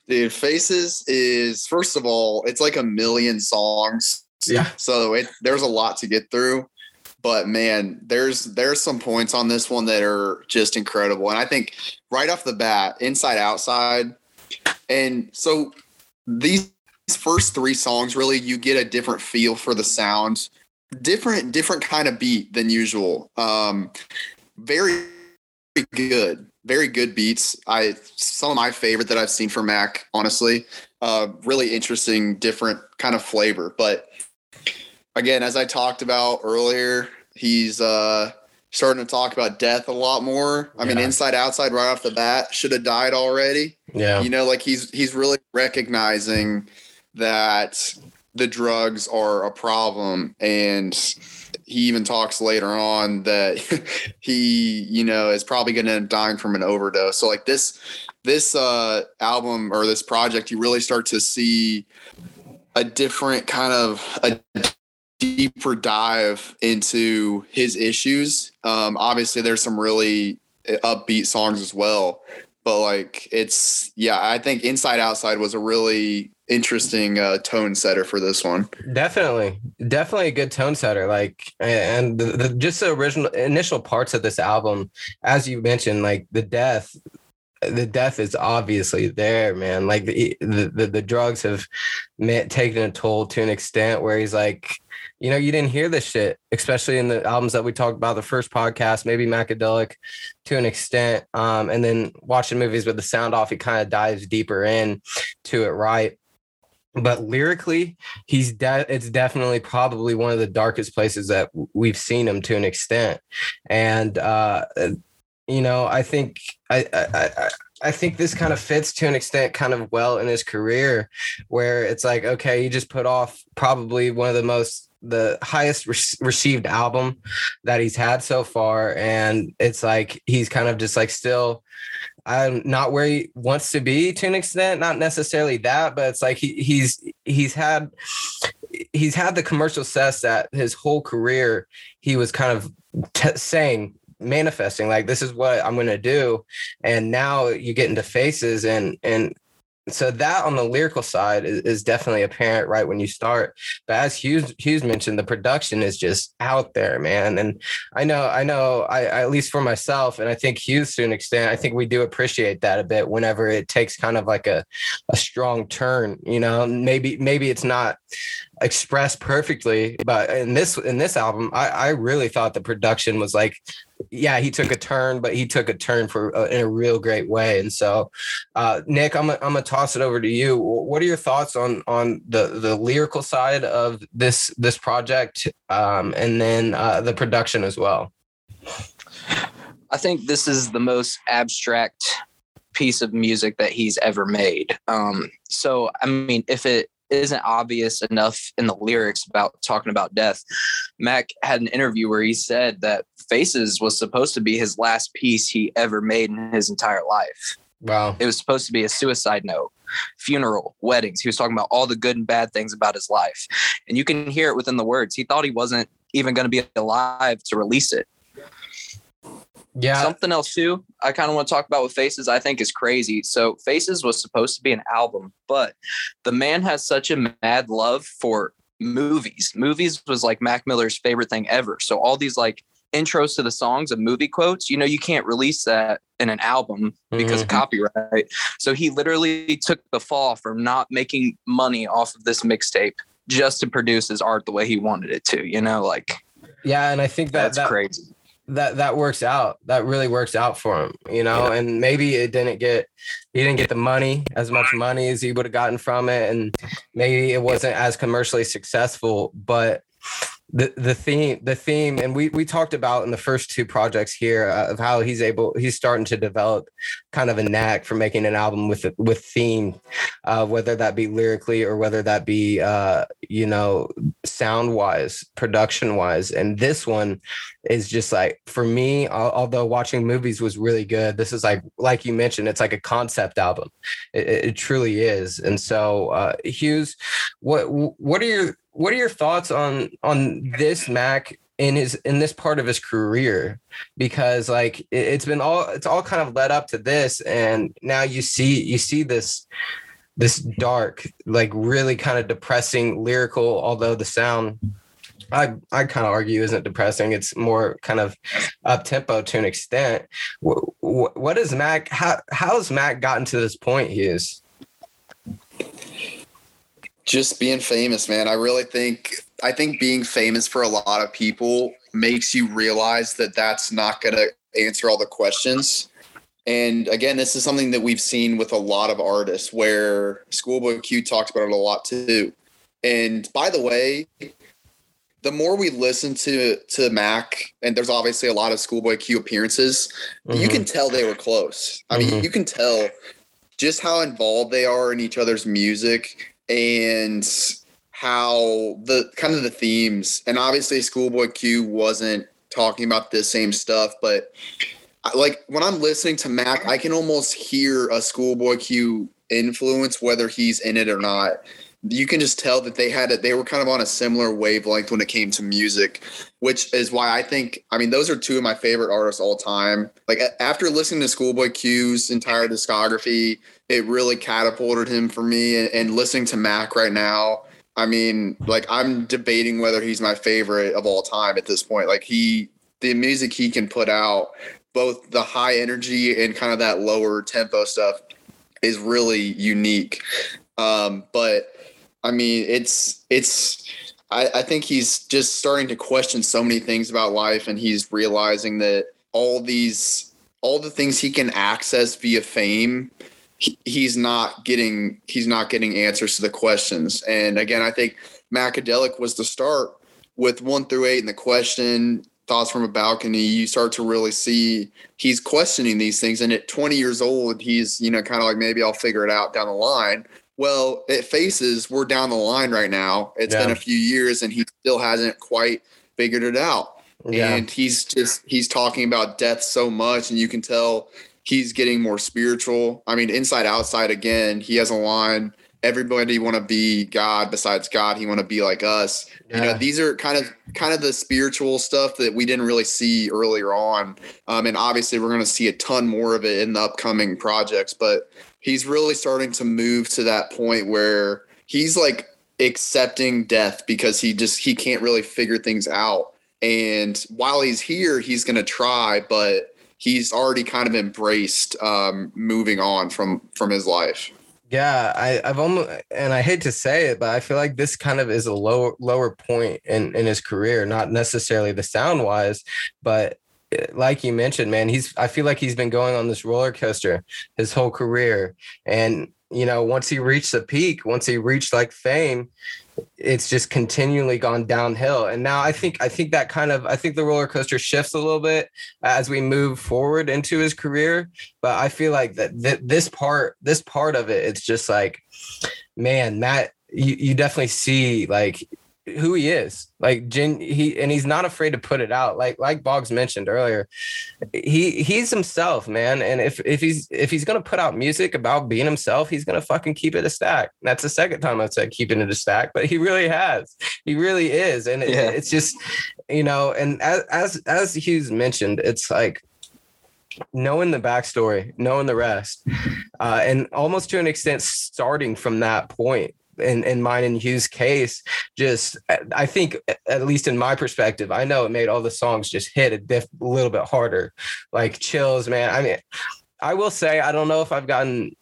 Speaker 3: Dude, Faces is first of all, it's like a million songs.
Speaker 2: yeah.
Speaker 3: So it there's a lot to get through. But man, there's there's some points on this one that are just incredible. And I think right off the bat, inside outside. And so these first three songs really you get a different feel for the sound. Different different kind of beat than usual. Um very good. Very good beats. I some of my favorite that I've seen from Mac, honestly. Uh really interesting, different kind of flavor. But again, as I talked about earlier, he's uh starting to talk about death a lot more. I mean, inside outside right off the bat, should have died already.
Speaker 2: Yeah.
Speaker 3: You know, like he's he's really recognizing that the drugs are a problem and he even talks later on that he, you know, is probably going to end up dying from an overdose. So like this this uh album or this project you really start to see a different kind of a deeper dive into his issues. Um, obviously, there's some really upbeat songs as well, but like it's yeah, I think Inside Outside was a really interesting uh, tone setter for this one.
Speaker 2: Definitely, definitely a good tone setter. Like, and the, the, just the original initial parts of this album, as you mentioned, like the death the death is obviously there, man. Like the the, the drugs have met, taken a toll to an extent where he's like, you know, you didn't hear this shit, especially in the albums that we talked about the first podcast, maybe Macadelic to an extent. Um, and then watching movies with the sound off, he kind of dives deeper in to it, right? But lyrically, he's de- it's definitely probably one of the darkest places that we've seen him to an extent. And uh you know, I think I, I, I think this kind of fits to an extent kind of well in his career, where it's like, okay, you just put off probably one of the most the highest re- received album that he's had so far, and it's like he's kind of just like still. I'm not where he wants to be to an extent, not necessarily that, but it's like he, he's he's had he's had the commercial success that his whole career he was kind of t- saying manifesting like this is what i'm going to do. And now you get into faces and and so that on the lyrical side is, is, definitely apparent right when you start. But as hughes hughes mentioned the production is just out there man. And i know i know I, I, at least for myself and i think hughes to an extent i think we do appreciate that a bit whenever it takes kind of like a, a strong turn you know? Maybe maybe it's not expressed perfectly but in this in this album i i really thought the production was like yeah, he took a turn, but he took a turn for uh, in a real great way. And so, uh, Nick, I'm I'm gonna toss it over to you. What are your thoughts on on the the lyrical side of this this project, um, and then uh, the production as well?
Speaker 4: I think this is the most abstract piece of music that he's ever made. Um, so, I mean, if it isn't obvious enough in the lyrics about talking about death. Mac had an interview where he said that Faces was supposed to be his last piece he ever made in his entire life.
Speaker 2: Wow.
Speaker 4: It was supposed to be a suicide note, funeral, weddings. He was talking about all the good and bad things about his life. And you can hear it within the words. He thought he wasn't even going to be alive to release it.
Speaker 2: Yeah.
Speaker 4: Something else too, I kind of want to talk about with Faces, I think is crazy. So Faces was supposed to be an album, but the man has such a mad love for movies. Movies was like Mac Miller's favorite thing ever. So all these like intros to the songs of movie quotes, you know, you can't release that in an album because mm-hmm. of copyright. So he literally took the fall from not making money off of this mixtape just to produce his art the way he wanted it to, you know, like
Speaker 2: yeah, and I think that
Speaker 4: that's
Speaker 2: that,
Speaker 4: crazy
Speaker 2: that that works out. That really works out for him, you know. Yeah. And maybe it didn't get he didn't get the money as much money as he would have gotten from it, and maybe it wasn't as commercially successful. But the the theme the theme and we we talked about in the first two projects here uh, of how he's able he's starting to develop kind of a knack for making an album with with theme uh, whether that be lyrically or whether that be uh, you know sound wise production wise and this one is just like for me although watching movies was really good this is like like you mentioned it's like a concept album. It, it truly is. And so uh hughes what what are your what are your thoughts on on this Mac in his in this part of his career? Because like it, it's been all it's all kind of led up to this, and now you see you see this this dark, like really kind of depressing lyrical, although the sound I I kind of argue isn't depressing. It's more kind of up tempo to an extent. What, what is Mac? How how has Mac gotten to this point? He is
Speaker 3: just being famous, man. I really think I think being famous for a lot of people makes you realize that that's not going to answer all the questions. And again, this is something that we've seen with a lot of artists where Schoolboy Q talks about it a lot too. And by the way, the more we listen to to Mac, and there's obviously a lot of Schoolboy Q appearances, mm-hmm. you can tell they were close. I mean, mm-hmm. you can tell just how involved they are in each other's music and how the kind of the themes and obviously schoolboy q wasn't talking about the same stuff but like when i'm listening to mac i can almost hear a schoolboy q influence whether he's in it or not you can just tell that they had it. They were kind of on a similar wavelength when it came to music, which is why I think. I mean, those are two of my favorite artists all time. Like after listening to Schoolboy Q's entire discography, it really catapulted him for me. And, and listening to Mac right now, I mean, like I'm debating whether he's my favorite of all time at this point. Like he, the music he can put out, both the high energy and kind of that lower tempo stuff, is really unique. Um, but I mean, it's it's. I, I think he's just starting to question so many things about life, and he's realizing that all these all the things he can access via fame he's not getting he's not getting answers to the questions. And again, I think Macadelic was the start with one through eight and the question thoughts from a balcony you start to really see he's questioning these things and at 20 years old he's you know kind of like maybe i'll figure it out down the line well it faces we're down the line right now It's yeah. been a few years and he still hasn't quite figured it out yeah. and he's just he's talking about death so much and you can tell he's getting more spiritual. I mean, inside outside again, he has a line. Everybody want to be God besides God. He want to be like us. Yeah. You know, these are kind of kind of the spiritual stuff that we didn't really see earlier on. Um, and obviously, we're going to see a ton more of it in the upcoming projects. But he's really starting to move to that point where he's like accepting death because he just he can't really figure things out. And while he's here, he's going to try, but he's already kind of embraced um, moving on from from his life.
Speaker 2: Yeah, I, I've almost, and I hate to say it, but I feel like this kind of is a lower lower point in in his career, not necessarily the sound wise, but eh, like you mentioned, man, he's I feel like he's been going on this roller coaster his whole career, and you know, once he reached the peak, once he reached like fame, it's just continually gone downhill. And now i think i think that kind of i think the roller coaster shifts a little bit as we move forward into his career. But i feel like that th- this part this part of it it's just like man that you, you definitely see like who he is. Like Jen, he and he's not afraid to put it out. Like like Boggs mentioned earlier, he he's himself, man. And if if he's if he's gonna put out music about being himself, he's gonna fucking keep it a stack. That's the second time I've said keeping it a stack, but he really has. He really is, and yeah. it's just you know. And as as as Hughes mentioned, it's like knowing the backstory, knowing the rest, uh, and almost to an extent starting from that point in, in mine and Hughes' case, just I think at least in my perspective, I know it made all the songs just hit a diff, a little bit harder. Like chills, man. I mean, I will say I don't know if I've gotten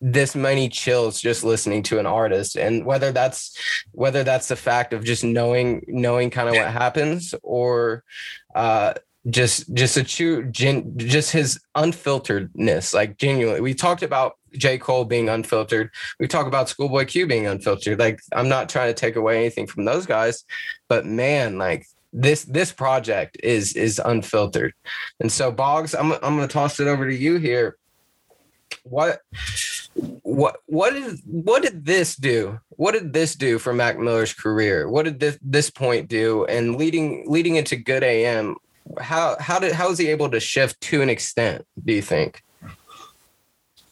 Speaker 2: this many chills just listening to an artist and whether that's whether that's the fact of just knowing knowing kind of what happens or uh just just a true gen, just his unfilteredness like genuinely we talked about j. Cole being unfiltered. We talk about schoolboy q being unfiltered. Like i'm not trying to take away anything from those guys but man like this this project is is unfiltered. And so boggs i'm, I'm gonna toss it over to you here. What what what did what did this do? What did this do for mac miller's career? What did this this point do? And leading leading into good am how how did how was he able to shift to an extent? Do you think?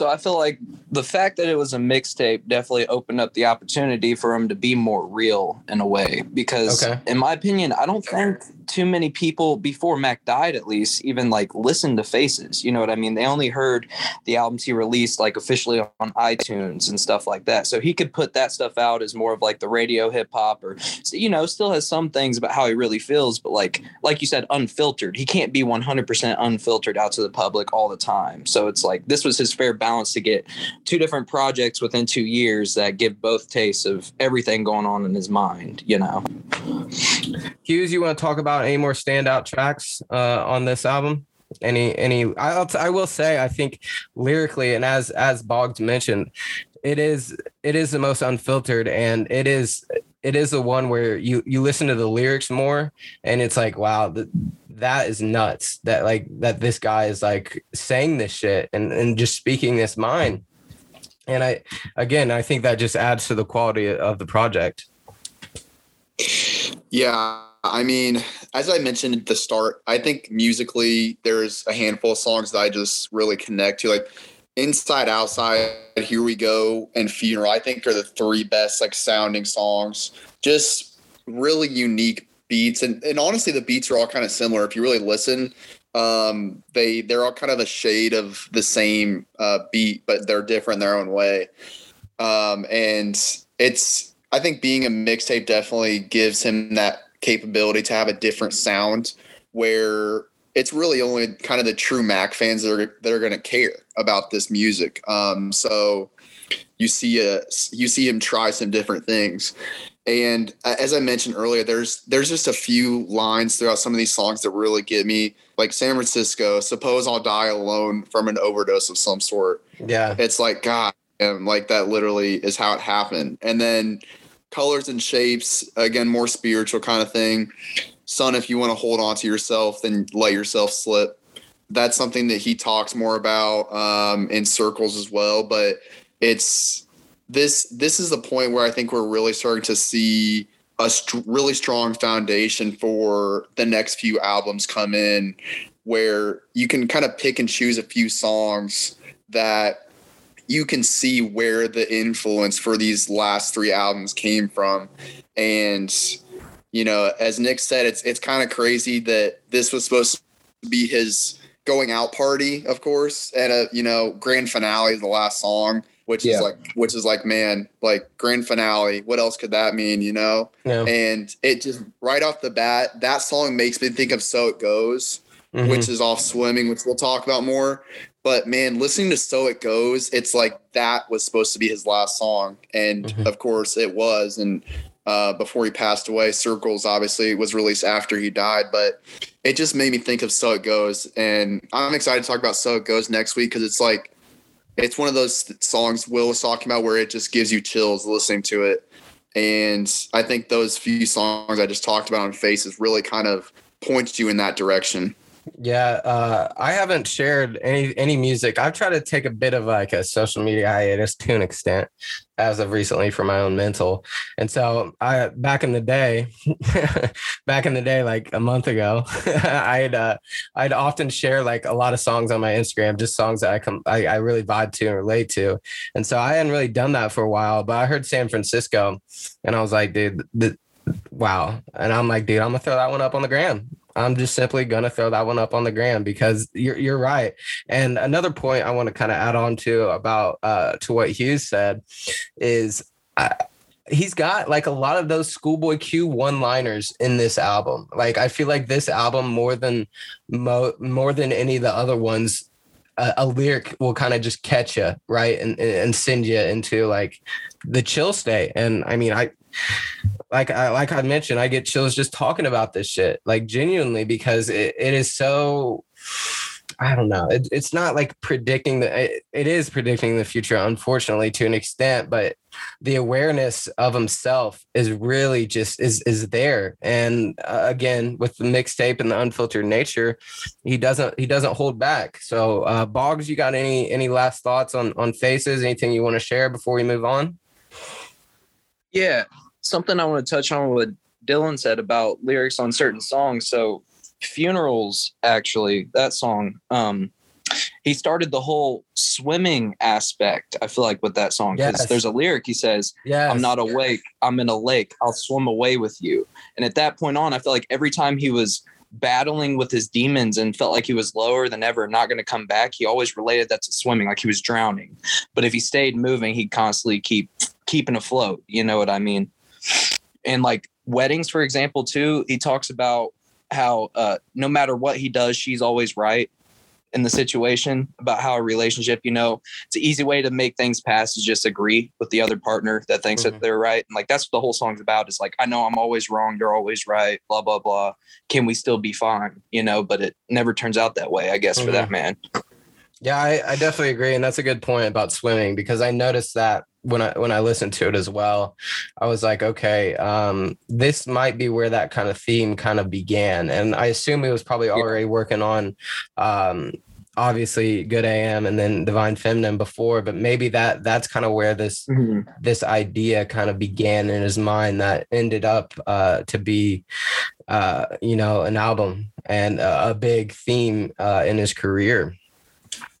Speaker 4: So I feel like the fact that it was a mixtape definitely opened up the opportunity for him to be more real in a way. Because okay. in my opinion, I don't think too many people before Mac died, at least, even like listened to Faces. You know what I mean? They only heard the albums he released like officially on iTunes and stuff like that. So he could put that stuff out as more of like the radio hip hop, or you know, still has some things about how he really feels, but like like you said, unfiltered. He can't be 100% unfiltered out to the public all the time. So it's like this was his fair balance to get two different projects within two years that give both tastes of everything going on in his mind. You know.
Speaker 2: Hughes, you want to talk about any more standout tracks uh, on this album? Any any I'll t- I will say I think lyrically and as as Boggs mentioned, it is it is the most unfiltered and it is it is the one where you you listen to the lyrics more and it's like wow the, that is nuts that like that this guy is like saying this shit and and just speaking this mind and i again i think that just adds to the quality of the project
Speaker 3: yeah I mean, as I mentioned at the start, I think musically there's a handful of songs that I just really connect to. Like Inside Outside, Here We Go, and Funeral, I think are the three best like sounding songs. Just really unique beats. And and honestly the beats are all kind of similar. If you really listen, um, they they're all kind of a shade of the same uh, beat, but they're different in their own way. Um, and it's I think being a mixtape definitely gives him that capability to have a different sound where it's really only kind of the true Mac fans that are that are going to care about this music. Um, so you see a you see him try some different things. And as I mentioned earlier, there's there's just a few lines throughout some of these songs that really get me, like San Francisco. Suppose I'll die alone from an overdose of some sort.
Speaker 2: Yeah,
Speaker 3: it's like God, and like that literally is how it happened. And then colors and shapes, again, more spiritual kind of thing son, if you want to hold on to yourself, then let yourself slip. That's something that he talks more about um, in circles as well. But it's this this is the point where I think we're really starting to see a st- really strong foundation for the next few albums come in, where you can kind of pick and choose a few songs that you can see where the influence for these last three albums came from. And you know, as Nick said, it's it's kind of crazy that this was supposed to be his going out party, of course, and a you know grand finale, the last song, which yeah. is like which is like man, like grand finale. What else could that mean, you know? Yeah. And it just right off the bat, that song makes me think of "So It Goes," mm-hmm. which is off swimming, which we'll talk about more. But man, listening to "So It Goes," it's like that was supposed to be his last song, and mm-hmm. of course it was. And uh, before he passed away. Circles obviously was released after he died, but it just made me think of So It Goes. And I'm excited to talk about So It Goes next week because it's like, it's one of those songs Will was talking about where it just gives you chills listening to it. And I think those few songs I just talked about on Faces really kind of points you in that direction.
Speaker 2: Yeah, uh, I haven't shared any any music. I've tried to take a bit of like a social media hiatus to an extent, as of recently for my own mental. And so I back in the day, back in the day, like a month ago, I'd uh, I'd often share like a lot of songs on my Instagram, just songs that I come I, I really vibe to and relate to. And so I hadn't really done that for a while, but I heard San Francisco, and I was like, dude, the, wow. And I'm like, dude, I'm gonna throw that one up on the gram. I'm just simply gonna throw that one up on the gram because you're you're right. And another point I want to kind of add on to about uh, to what Hughes said is. I, he's got like a lot of those schoolboy q one liners in this album like i feel like this album more than mo- more than any of the other ones a, a lyric will kind of just catch you right and and send you into like the chill state and i mean i like I like I mentioned, I get chills just talking about this shit, like genuinely, because it, it is so. I don't know. It, it's not like predicting the. It, it is predicting the future, unfortunately, to an extent. But the awareness of himself is really just is is there. And uh, again, with the mixtape and the unfiltered nature, he doesn't he doesn't hold back. So, uh, Boggs, you got any any last thoughts on on faces? Anything you want to share before we move on?
Speaker 4: Yeah, something I want to touch on what Dylan said about lyrics on certain songs. So funerals, actually, that song, um, he started the whole swimming aspect. I feel like with that song because yes. there's a lyric he says, yes. "I'm not awake. I'm in a lake. I'll swim away with you." And at that point on, I feel like every time he was battling with his demons and felt like he was lower than ever, not going to come back, he always related that to swimming, like he was drowning. But if he stayed moving, he'd constantly keep keeping afloat. You know what I mean? And like weddings, for example, too, he talks about how uh, no matter what he does, she's always right in the situation about how a relationship, you know, it's an easy way to make things pass is just agree with the other partner that thinks mm-hmm. that they're right. And like that's what the whole song's about is like, I know I'm always wrong, you're always right, blah, blah, blah. Can we still be fine? You know, but it never turns out that way, I guess, mm-hmm. for that mm-hmm. man.
Speaker 2: Yeah, I, I definitely agree. And that's a good point about swimming because I noticed that when I when I listened to it as well, I was like, okay, um, this might be where that kind of theme kind of began, and I assume he was probably already working on, um, obviously Good AM and then Divine Feminine before, but maybe that that's kind of where this mm-hmm. this idea kind of began in his mind that ended up uh, to be, uh, you know, an album and a, a big theme uh, in his career.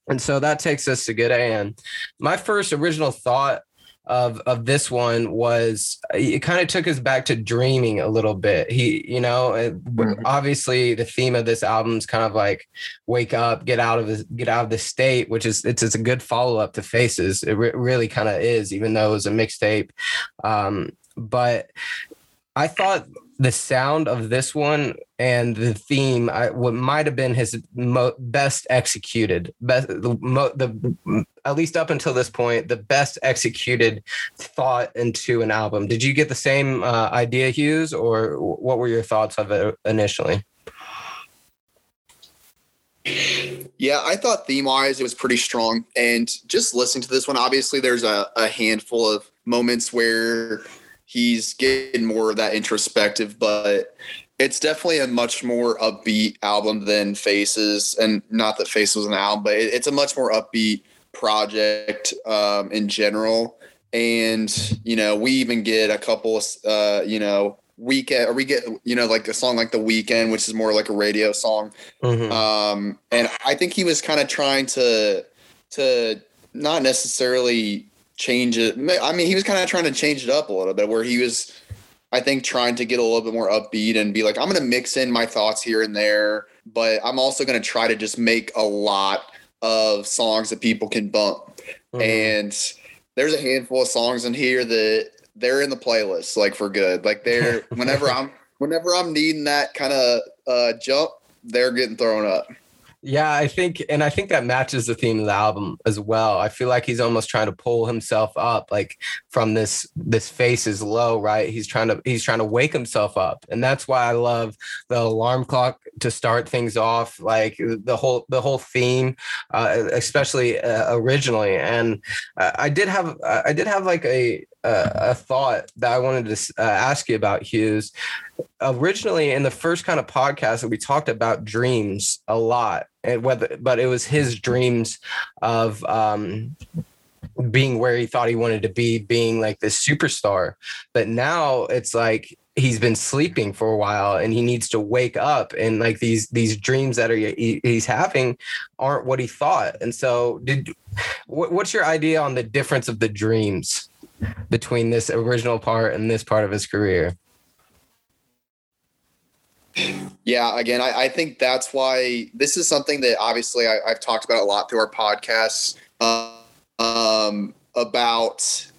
Speaker 2: And so that takes us to Good AM. My first original thought of of this one was it kind of took us back to dreaming a little bit. He, you know, mm-hmm. obviously the theme of this album is kind of like wake up, get out of this, get out of the state, which is it's it's a good follow up to Faces. It re- really kind of is, even though it was a mixtape. Um, but I thought the sound of this one and the theme, I, what might have been his mo- best executed, best the, mo- the at least up until this point, the best executed thought into an album. Did you get the same uh, idea, Hughes, or what were your thoughts of it initially?
Speaker 3: Yeah, I thought theme wise it was pretty strong. And just listening to this one, obviously there's a, a handful of moments where he's getting more of that introspective, but it's definitely a much more upbeat album than Faces. And not that Faces was an album, but it's a much more upbeat project um, in general. And, you know, we even get a couple, uh, you know, weekend or we get you know like a song like the weekend which is more like a radio song mm-hmm. um and i think he was kind of trying to to not necessarily change it. I mean, he was kind of trying to change it up a little bit where he was, I think, trying to get a little bit more upbeat and be like, I'm going to mix in my thoughts here and there, but I'm also going to try to just make a lot of songs that people can bump. Mm-hmm. And there's a handful of songs in here that they're in the playlist, like for good. Like they're whenever I'm whenever I'm needing that kind of uh, jump, they're getting thrown up.
Speaker 2: Yeah, I think, and I think that matches the theme of the album as well. I feel like he's almost trying to pull himself up, like from this this face is low, right? He's trying to he's trying to wake himself up, and that's why I love the alarm clock to start things off, like the whole the whole theme, uh, especially uh, originally. And I did have I did have like a a thought that I wanted to uh, ask you about, Hughes. Originally, in the first kind of podcast that we talked about dreams a lot, and whether, but it was his dreams of um, being where he thought he wanted to be, being like this superstar. But now it's like he's been sleeping for a while and he needs to wake up and like these these dreams that are he, he's having aren't what he thought and so did what, what's your idea on the difference of the dreams between this original part and this part of his career.
Speaker 3: Yeah, again, I, I think that's why this is something that obviously I, have talked about a lot through our podcasts uh, um, about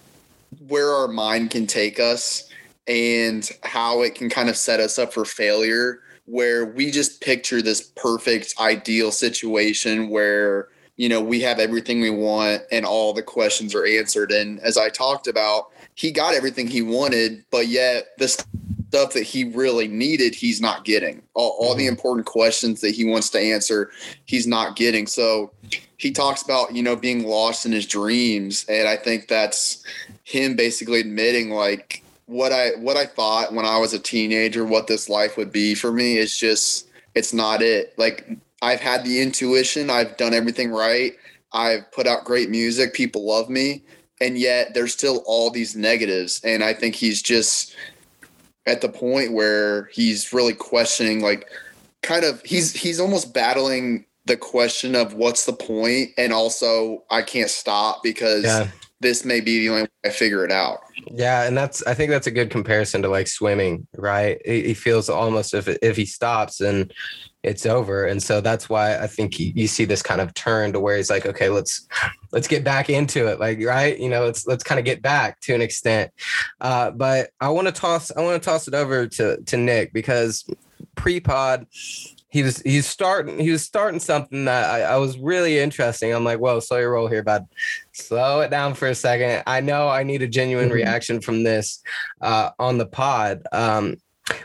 Speaker 3: where our mind can take us and how it can kind of set us up for failure. Where we just picture this perfect, ideal situation where you know, we have everything we want and all the questions are answered. And as I talked about, he got everything he wanted, but yet the stuff that he really needed, he's not getting. All, all the mm-hmm. important questions that he wants to answer, he's not getting. So he talks about, you know, being lost in his dreams. And I think that's him basically admitting like what I what I thought when I was a teenager, what this life would be for me is just it's not it. Like I've had the intuition. I've done everything right. I've put out great music. People love me. And yet there's still all these negatives. And I think he's just at the point where he's really questioning, like, kind of, he's, he's almost battling the question of what's the point and also I can't stop because yeah. this may be the only way I figure it out.
Speaker 2: Yeah, and that's I think that's a good comparison to like swimming, right? He, feels almost if if he stops and it's over. And so that's why i think you, you, see this kind of turn to where he's like okay let's let's get back into it. Like right? You know let's let's kind of get back to an extent. Uh, but i want to toss i want to toss it over to to nick because pre-pod he was he's starting he was starting something that I, I was really interesting. I'm like whoa slow your roll here bud. Slow it down for a second. I know i need a genuine mm-hmm. reaction from this uh, on the pod. Um,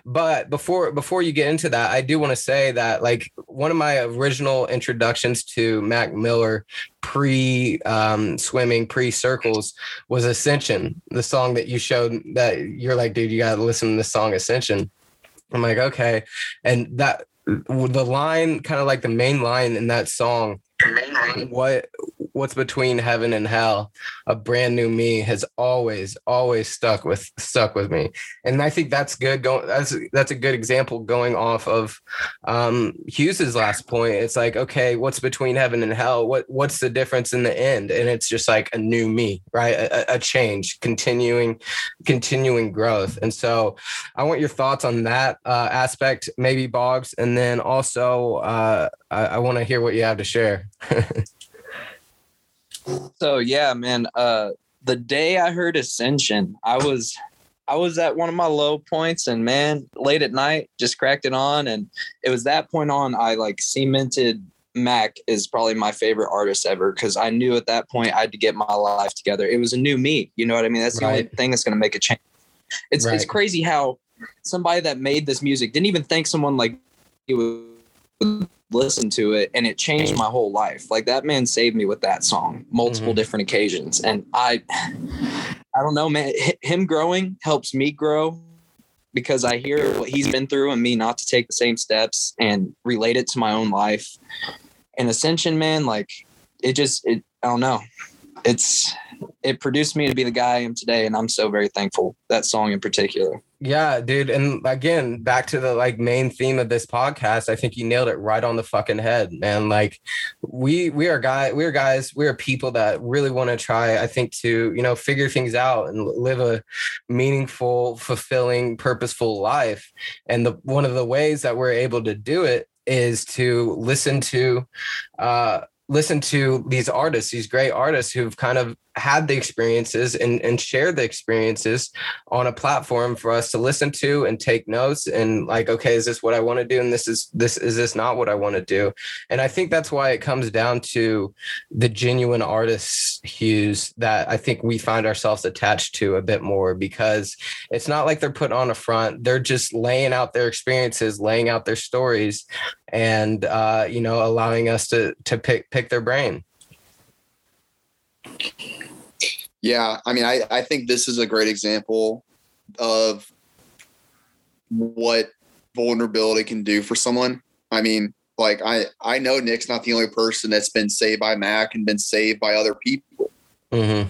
Speaker 2: but before before you get into that, I do want to say that like one of my original introductions to Mac Miller pre um, swimming, pre circles was Ascension, the song that you showed that you're like, dude, you gotta listen to this song Ascension. I'm like, okay. And that the line, kind of like the main line in that song, what what's between heaven and hell, a brand new me has always, always stuck with stuck with me. And I think that's good going that's that's a good example going off of um Hughes's last point. It's like, okay, what's between heaven and hell? What what's the difference in the end? And it's just like a new me, right? A, a change, continuing, continuing growth. And so I want your thoughts on that uh, aspect, maybe Boggs, and then also uh, I, I want to hear what you have to share.
Speaker 4: So yeah, man. Uh, the day I heard Ascension, I was I was at one of my low points, and man, late at night, just cracked it on, and it was that point on I like cemented Mac is probably my favorite artist ever because I knew at that point I had to get my life together. It was a new me, you know what I mean? That's the only thing that's going to make a change. It's it's crazy how somebody that made this music didn't even think someone like you would listen to it, and it changed my whole life. Like that man saved me with that song, multiple
Speaker 2: Mhm.
Speaker 4: different occasions, and I, I don't know, man. Him growing helps me grow because I hear what he's been through and me not to take the same steps and relate it to my own life. And Ascension, man, like it just, it, I don't know. It's, it produced me to be the guy I am today. And I'm so very thankful that song in particular.
Speaker 2: Yeah, dude. And again, back to the like main theme of this podcast, I think you nailed it right on the fucking head, man. Like we we are guy we are guys, we are people that really want to try, I think, to, you know, figure things out and live a meaningful, fulfilling, purposeful life. And the one of the ways that we're able to do it is to listen to uh listen to these artists, these great artists who've kind of had the experiences and, and shared the experiences on a platform for us to listen to and take notes and like okay is this what i want to do? And this is this is this not what i want to do? And i think that's why it comes down to the genuine artists Hughes that i think we find ourselves attached to a bit more because it's not like they're put on a front. They're just laying out their experiences laying out their stories and uh you know allowing us to to pick pick their brain
Speaker 3: Yeah, I mean, I, I think this is a great example of what vulnerability can do for someone. I mean, like I I know Nick's not the only person that's been saved by Mac and been saved by other people,
Speaker 2: mm-hmm.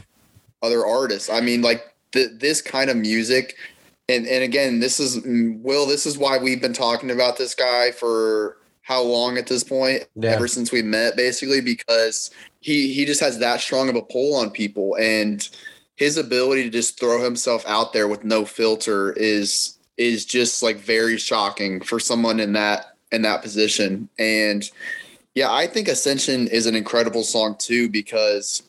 Speaker 3: other artists. I mean, like th- this kind of music, and and again, this is mm, Will. This is why we've been talking about this guy for how long at this point?
Speaker 2: Yeah.
Speaker 3: Ever since we met, basically, because he he just has that strong of a pull on people, and his ability to just throw himself out there with no filter is is just like very shocking for someone in that in that position. And yeah, I think Ascension is an incredible song too because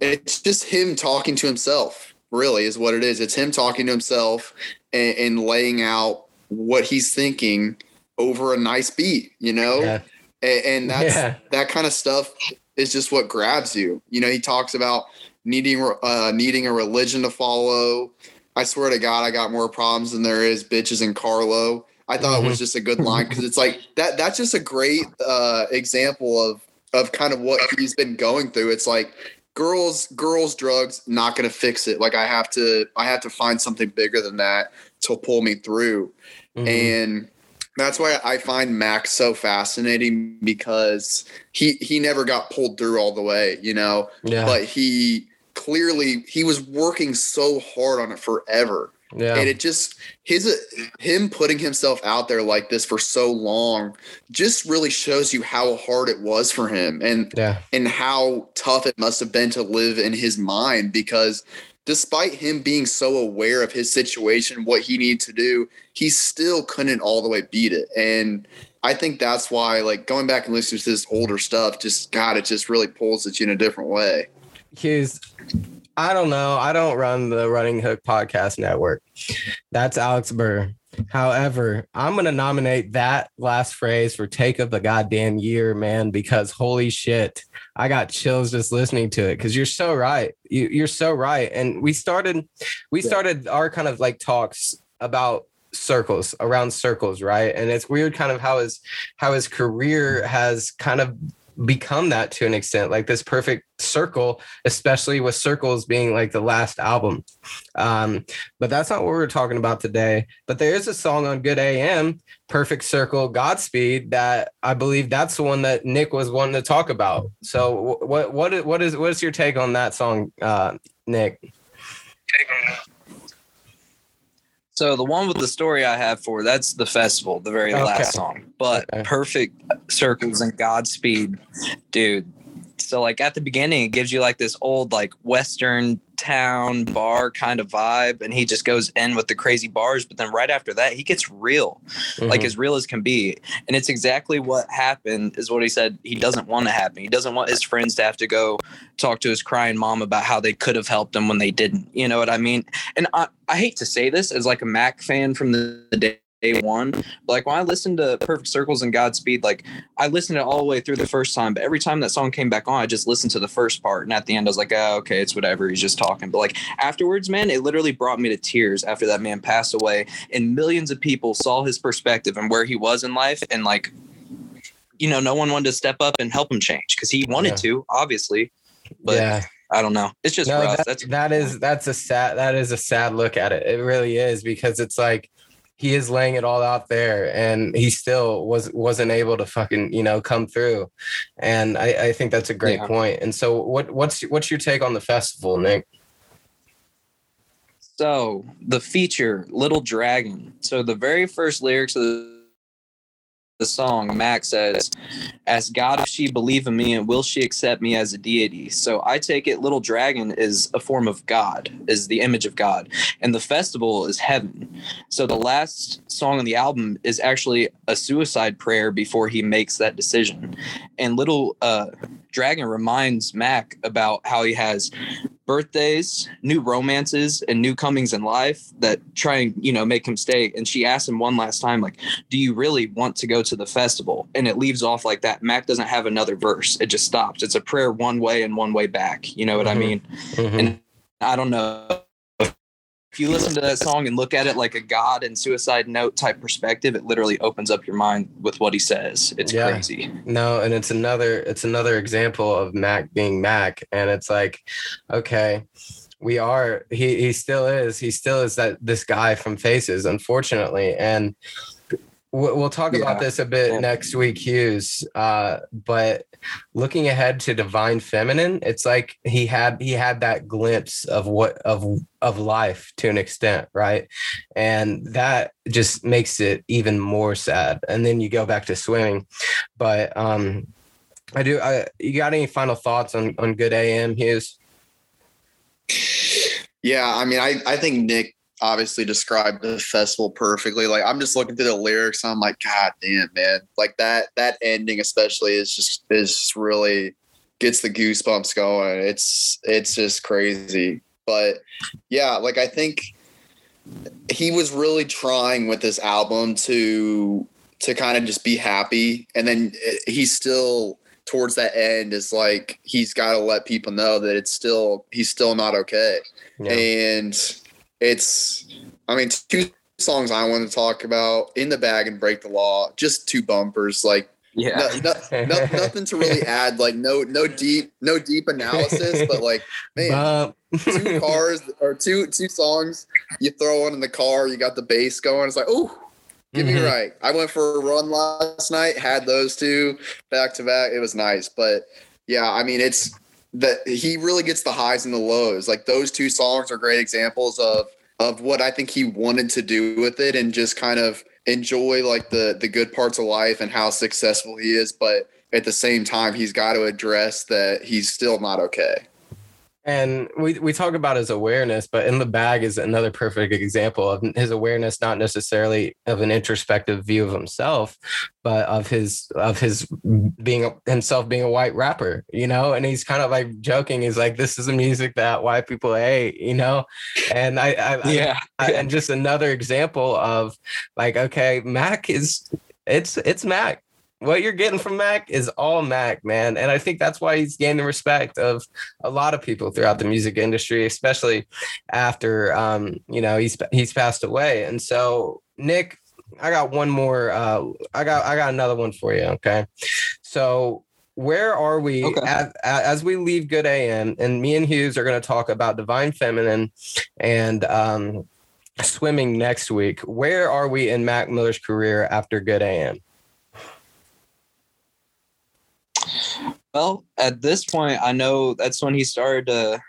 Speaker 3: it's just him talking to himself. Really, is what it is. It's him talking to himself and, and laying out what he's thinking over a nice beat. You know,
Speaker 2: yeah
Speaker 3: and, and that's
Speaker 2: Yeah.
Speaker 3: that kind of stuff is just what grabs you. You know, he talks about needing uh, needing a religion to follow. I swear to God, I got more problems than there is bitches in Carlo. I thought it was just a good line because it's like that. That's just a great uh, example of of kind of what he's been going through. It's like girls, girls, drugs, not going to fix it. Like I have to, I have to find something bigger than that to pull me through
Speaker 2: Mhm.
Speaker 3: and that's why I find Max so fascinating because he he never got pulled through all the way, you know,
Speaker 2: yeah.
Speaker 3: But he clearly he was working so hard on it forever.
Speaker 2: yeah.
Speaker 3: And it just his him putting himself out there like this for so long just really shows you how hard it was for him and
Speaker 2: yeah.
Speaker 3: and how tough it must have been to live in his mind because despite him being so aware of his situation, what he needed to do, he still couldn't all the way beat it. And I think that's why, like, going back and listening to this older stuff, just God, it just really pulls at you in a different way.
Speaker 2: Hughes, I don't know. I don't run the Running Hook Podcast Network. That's Alex Burr. However, I'm going to nominate that last phrase for take of the goddamn year, man, because holy shit, I got chills just listening to it. Because you're so right. You, you're so right. And we started, we started our kind of like talks about circles around circles, right? And it's weird, kind of how his how his career has kind of become that to an extent, like this perfect circle, especially with circles being like the last album. Um, but that's not what we're talking about today. But there is a song on Good AM, Perfect Circle, Godspeed, that I believe that's the one that Nick was wanting to talk about. So what what what is what is your take on that song, uh, Nick?
Speaker 4: So the one with the story I have for that's the festival, the very
Speaker 2: Okay.
Speaker 4: last song. But
Speaker 2: Okay.
Speaker 4: perfect circles and Godspeed, dude. So like at the beginning, it gives you like this old like Western town bar kind of vibe, and he just goes in with the crazy bars. But then right after that, he gets real, like
Speaker 2: Mhm.
Speaker 4: as real as can be. And it's exactly what happened, is what he said he doesn't want to happen. He doesn't want his friends to have to go talk to his crying mom about how they could have helped him when they didn't. You know what I mean? And I, I hate to say this as like a Mac fan from the, the day one, but like when I listened to Perfect Circles and Godspeed, like I listened to it all the way through the first time, but every time that song came back on, I just listened to the first part. And at the end, I was like, oh, okay, it's whatever. He's just talking. But like afterwards, man, it literally brought me to tears after that man passed away. And millions of people saw his perspective and where he was in life. And like, you know, no one wanted to step up and help him change because he wanted
Speaker 2: Yeah.
Speaker 4: to, obviously. But
Speaker 2: yeah.
Speaker 4: I don't know. It's just
Speaker 2: no,
Speaker 4: rough.
Speaker 2: that,
Speaker 4: That's
Speaker 2: that is that's a sad that is a sad look at it. It really is because it's like he is laying it all out there and he still was wasn't able to fucking you know come through and i i think that's a great
Speaker 4: Yeah.
Speaker 2: point and so what what's what's your take on the festival nick
Speaker 4: So the feature, Little Dragon. So the very first lyrics of the, the song, Max says, Ask God if she believe in me and will she accept me as a deity. So I take it Little Dragon is a form of God, is the image of God. And the festival is heaven. So the last song on the album is actually a suicide prayer before he makes that decision. And Little uh, Dragon reminds Mac about how he has birthdays, new romances, and new comings in life that try and you know make him stay. And she asks him one last time, like, "Do you really want to go to the festival?" And it leaves off like that. Mac doesn't have another verse. It just stops. It's a prayer one way and one way back. You know what I
Speaker 2: Mhm.
Speaker 4: mean?
Speaker 2: Mhm.
Speaker 4: And I don't know. You listen to that song and look at it like a God and suicide note type perspective, it literally opens up your mind with what he says. It's
Speaker 2: Yeah.
Speaker 4: crazy.
Speaker 2: no and it's another it's another example of mac being mac and it's like okay we are he he still is he still is that this guy from faces unfortunately and we'll, talk about this a bit
Speaker 4: Yeah.
Speaker 2: next week hughes uh but looking ahead to divine feminine it's like he had he had that glimpse of what of of life to an extent right? And that just makes it even more sad. And then you go back to swimming but um i do i you got any final thoughts on on good am hughes?
Speaker 3: Yeah, I mean, I, I think Nick obviously described the festival perfectly. Like I'm just looking through the lyrics, and I'm like, God damn, man! Like that that ending especially is just is really gets the goosebumps going. It's it's just crazy. But yeah, like I think he was really trying with this album to to kind of just be happy, and then eh, he's still towards that end is like he's got to let people know that it's still he's still not okay
Speaker 2: yeah
Speaker 3: and it's i mean two songs i want to talk about in the bag and break the law just two bumpers like
Speaker 4: Yeah.
Speaker 3: no, no, no, nothing to really add like no no deep no deep analysis but like man two cars or two two songs you throw one in the car you got the bass going it's like oh Give me
Speaker 2: Mhm.
Speaker 3: right. I went for a run last night, had those two back to back. It was nice. But yeah, I mean, it's that he really gets the highs and the lows. Like those two songs are great examples of of what I think he wanted to do with it and just kind of enjoy like the the good parts of life and how successful he is, but at the same time he's got to address that he's still not okay.
Speaker 2: And we, we talk about his awareness, but in the bag is another perfect example of his awareness, not necessarily of an introspective view of himself, but of his of his being himself being a white rapper, you know. And he's kind of like joking. He's like, "This is the music that white people hate," you know. And I, I,
Speaker 4: Yeah.
Speaker 2: I- and just another example of like, okay, Mac is it's it's Mac. What you're getting from Mac is all Mac, man. And I think that's why he's gained the respect of a lot of people throughout the music industry, especially after um, you know, he's he's passed away. And so, Nick, I got one more uh I got I got another one for you, okay? So where are we
Speaker 4: Okay.
Speaker 2: as, as we leave Good AM? And me and Hughes are going to talk about Divine Feminine and um, swimming next week. Where are we in Mac Miller's career after Good AM?
Speaker 4: Well, at this point, I know that's when he started to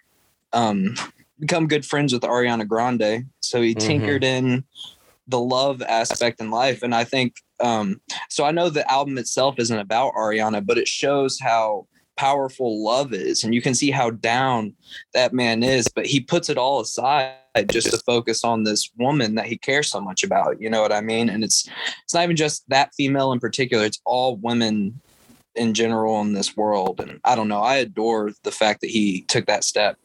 Speaker 4: um, become good friends with Ariana Grande. So he
Speaker 2: Mhm.
Speaker 4: tinkered in the love aspect in life. And I think, um, so I know the album itself isn't about Ariana, but it shows how powerful love is. And you can see how down that man is, but he puts it all aside just to focus on this woman that he cares so much about. You know what I mean? And it's, it's not even just that female in particular, it's all women in general in this world. And I don't know. I adore the fact that he took that step.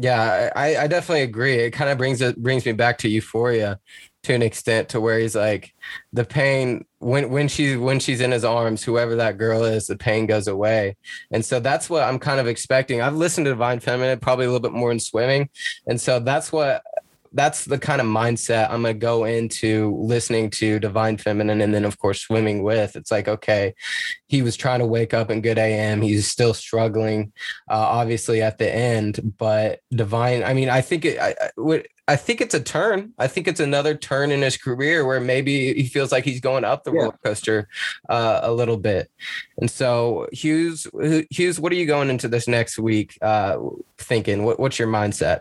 Speaker 2: Yeah, I, I definitely agree. It kind of brings it brings me back to Euphoria to an extent to where he's like the pain when when she's when she's in his arms, whoever that girl is, the pain goes away. And so that's what I'm kind of expecting. I've listened to Divine Feminine probably a little bit more in swimming. And so that's what that's the kind of mindset I'm gonna go into listening to Divine Feminine and then of course swimming with. It's like, okay, he was trying to wake up in good AM. He's still struggling uh, obviously at the end. But Divine, I mean, I think it, I, I, would- I think it's a turn. I think it's another turn in his career where maybe he feels like he's going up the
Speaker 4: Yeah.
Speaker 2: roller coaster uh, a little bit. And so, Hughes, Hughes, what are you going into this next week uh, thinking? What, what's your mindset?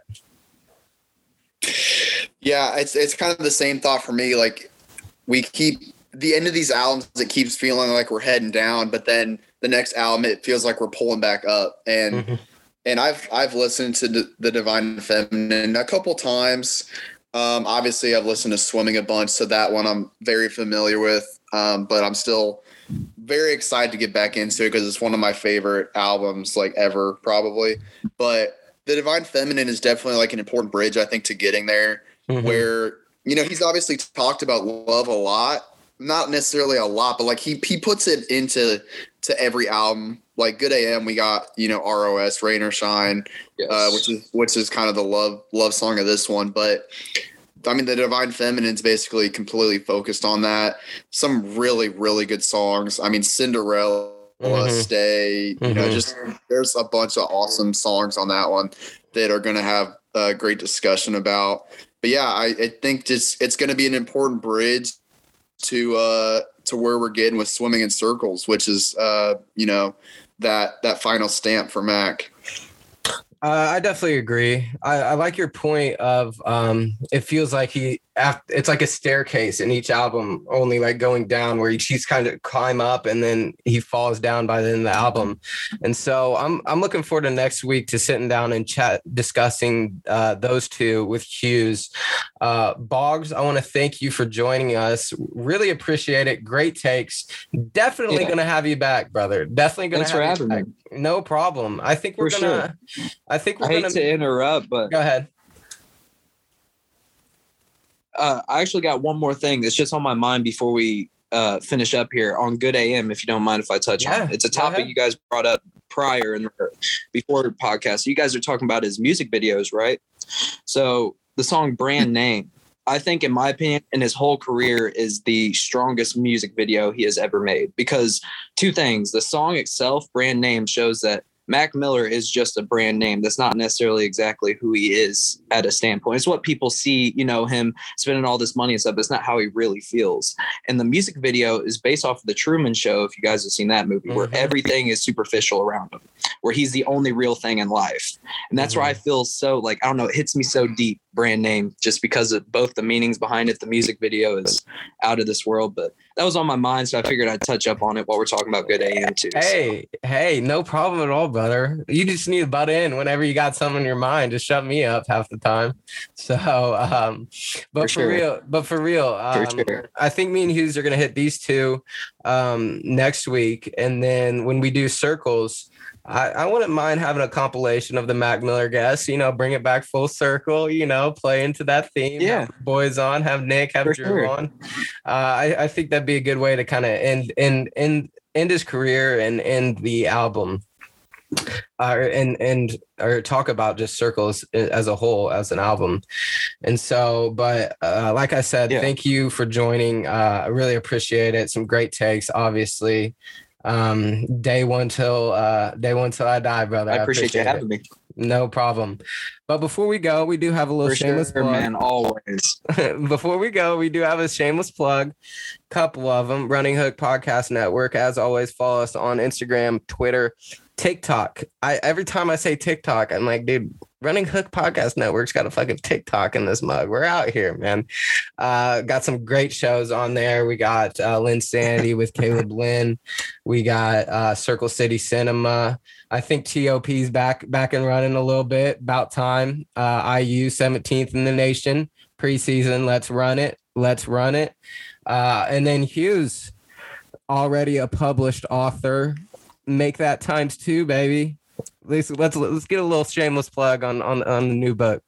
Speaker 3: Yeah, it's it's kind of the same thought for me. Like we keep the end of these albums, it keeps feeling like we're heading down, but then the next album, it feels like we're pulling back up. And
Speaker 2: Mhm.
Speaker 3: and I've I've listened to the, the Divine Feminine a couple times. Um, obviously, I've listened to Swimming a bunch, so that one I'm very familiar with. Um, but I'm still very excited to get back into it because it's one of my favorite albums, like ever, probably. But the Divine Feminine is definitely like an important bridge, I think, to getting there
Speaker 2: Mhm.
Speaker 3: where you know he's obviously talked about love a lot not necessarily a lot but like he he puts it into to every album like good am we got you know ros rain or shine
Speaker 4: Yes.
Speaker 3: uh, which is which is kind of the love love song of this one but i mean the divine feminine's basically completely focused on that some really really good songs i mean cinderella
Speaker 2: Mhm.
Speaker 3: stay you know
Speaker 2: Mhm.
Speaker 3: just there's a bunch of awesome songs on that one that are going to have a great discussion about but yeah i, I think just it's going to be an important bridge to uh to where we're getting with swimming in circles which is uh you know that that final stamp for mac
Speaker 2: Uh, I definitely agree. I, I like your point of um, it feels like he af- it's like a staircase in each album, only like going down where he, he's kind of climb up and then he falls down by the end of the album. And so I'm I'm looking forward to next week to sitting down and chat discussing uh, those two with Hughes. Uh, Boggs, I want to thank you for joining us. Really appreciate it. Great takes. Definitely
Speaker 4: Yeah.
Speaker 2: gonna have you back, brother. Definitely gonna
Speaker 4: Thanks for
Speaker 2: have you
Speaker 4: having me.
Speaker 2: back. No problem. I think we're
Speaker 4: For
Speaker 2: gonna. I think we're
Speaker 4: I hate
Speaker 2: gonna.
Speaker 4: to interrupt, but
Speaker 2: Go ahead.
Speaker 4: Uh, I actually got one more thing that's just on my mind before we uh, finish up here on Good AM. If you don't mind if I touch
Speaker 2: Yeah,
Speaker 4: on it, it's a topic you guys brought up prior and before podcast. You guys are talking about his music videos, right? So the song "Brand Name," I think, in my opinion, in his whole career, is the strongest music video he has ever made. Because two things: the song itself, "Brand Name," shows that. Mac Miller is just a brand name. That's not necessarily exactly who he is at a standpoint. It's what people see, you know, him spending all this money and stuff. It's not how he really feels. And the music video is based off of the Truman Show. If you guys have seen that movie, where
Speaker 2: Mhm.
Speaker 4: everything is superficial around him, where he's the only real thing in life, and that's where I feel so like I don't know. It hits me so deep. Brand name, just because of both the meanings behind it. The music video is out of this world, but that was on my mind, so I figured I'd touch up on it while we're talking about Good AM too. So,
Speaker 2: Hey, hey, no problem at all, brother. You just need to butt in whenever you got something in your mind. Just shut me up half the time. So, um, but for,
Speaker 4: For sure.
Speaker 2: real, but for real, um,
Speaker 4: For sure.
Speaker 2: I think me and Hughes are gonna hit these two um, next week, and then when we do circles. I, I wouldn't mind having a compilation of the Mac Miller guests, you know, bring it back full circle, you know, play into that theme.
Speaker 4: Yeah.
Speaker 2: boys on, have Nick, have
Speaker 4: For
Speaker 2: Drew
Speaker 4: sure.
Speaker 2: on. Uh, I, I think that'd be a good way to kind of end, end, end, end his career and end the album. Uh, and and or talk about just circles as a whole as an album and so but uh, like i said
Speaker 4: Yeah.
Speaker 2: thank you for joining uh, i really appreciate it some great takes obviously Um, day one till uh, day one till I die, brother.
Speaker 4: I appreciate, you
Speaker 2: it.
Speaker 4: having me.
Speaker 2: No problem. But before we go, we do have a little
Speaker 4: For
Speaker 2: shameless
Speaker 4: sure,
Speaker 2: plug.
Speaker 4: man. Always.
Speaker 2: before we go, we do have a shameless plug, couple of them. Running Hook Podcast Network. As always, follow us on Instagram, Twitter, TikTok. I every time I say TikTok, I'm like, dude, Running Hook Podcast Network's got a fucking TikTok in this mug. We're out here, man. Uh, got some great shows on there. We got uh, Lynn Sandy with Caleb Lynn. We got uh, Circle City Cinema. I think TOP's back back and running a little bit. About time. Uh, IU 17th in the nation preseason. Let's run it. Let's run it. Uh, and then Hughes, already a published author. Make that times two, baby. Let's let's let's get a little shameless plug on on on the new book.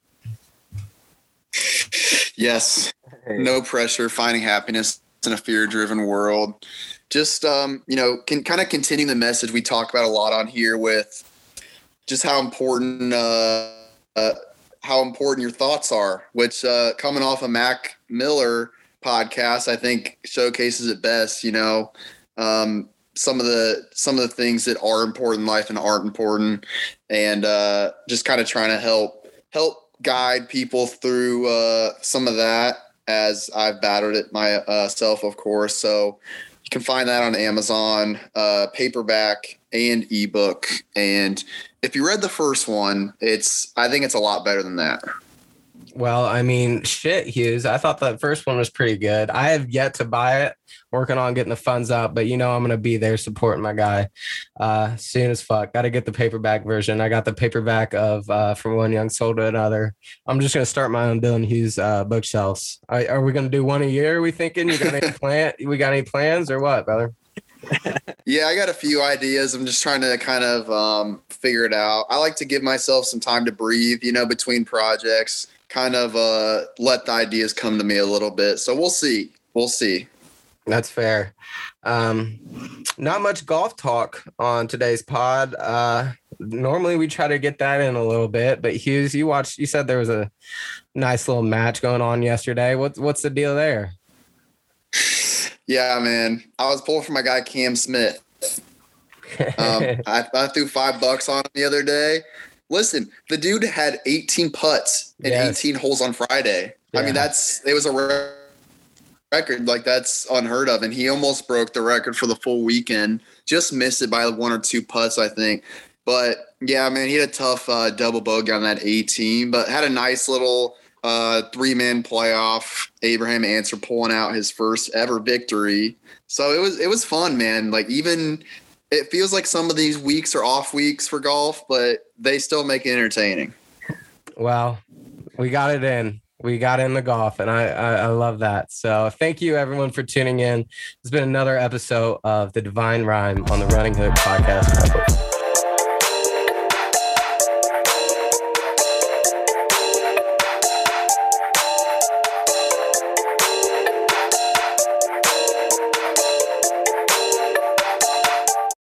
Speaker 3: Yes. No pressure, finding happiness in a fear-driven world. Just um, you know, can kind of continue the message we talk about a lot on here with just how important uh, uh how important your thoughts are, which uh coming off a Mac Miller podcast, I think showcases it best, you know. Um some of the some of the things that are important in life and aren't important and uh just kind of trying to help help guide people through uh some of that as I've battled it myself, of course. So you can find that on Amazon, uh, paperback and ebook. And if you read the first one, it's I think it's a lot better than that.
Speaker 2: Well, I mean, shit, Hughes. I thought that first one was pretty good. I have yet to buy it. Working on getting the funds up, but you know I'm gonna be there supporting my guy. Uh, soon as fuck. Got to get the paperback version. I got the paperback of uh, From One Young Soul to Another. I'm just gonna start my own Dylan Hughes uh, bookshelves. Are, are we gonna do one a year? Are we thinking? You got any plan? We got any plans or what, brother?
Speaker 3: Yeah, I got a few ideas. I'm just trying to kind of um, figure it out. I like to give myself some time to breathe, you know, between projects, kind of uh, let the ideas come to me a little bit. So we'll see. We'll see.
Speaker 2: That's fair. Um, not much golf talk on today's pod. Uh, normally we try to get that in a little bit, but Hughes, you watched. You said there was a nice little match going on yesterday. What's what's the deal there?
Speaker 3: Yeah, man. I was pulling for my guy Cam Smith. Um, I, I threw five bucks on him the other day. Listen, the dude had 18 putts and
Speaker 2: Yes.
Speaker 3: 18 holes on Friday. I mean, that's it was a record like that's unheard of, and he almost broke the record for the full weekend. Just missed it by one or two putts, I think. But yeah, man, he had a tough uh, double bogey on that 18, but had a nice little uh, three man playoff. Abraham Ancer pulling out his first ever victory. So it was it was fun, man. Like even it feels like some of these weeks are off weeks for golf, but they still make it entertaining.
Speaker 2: Well, we got it in. We got in the golf, and I, I I love that. So thank you everyone for tuning in. It's been another episode of the Divine Rhyme on the Running Hook Podcast.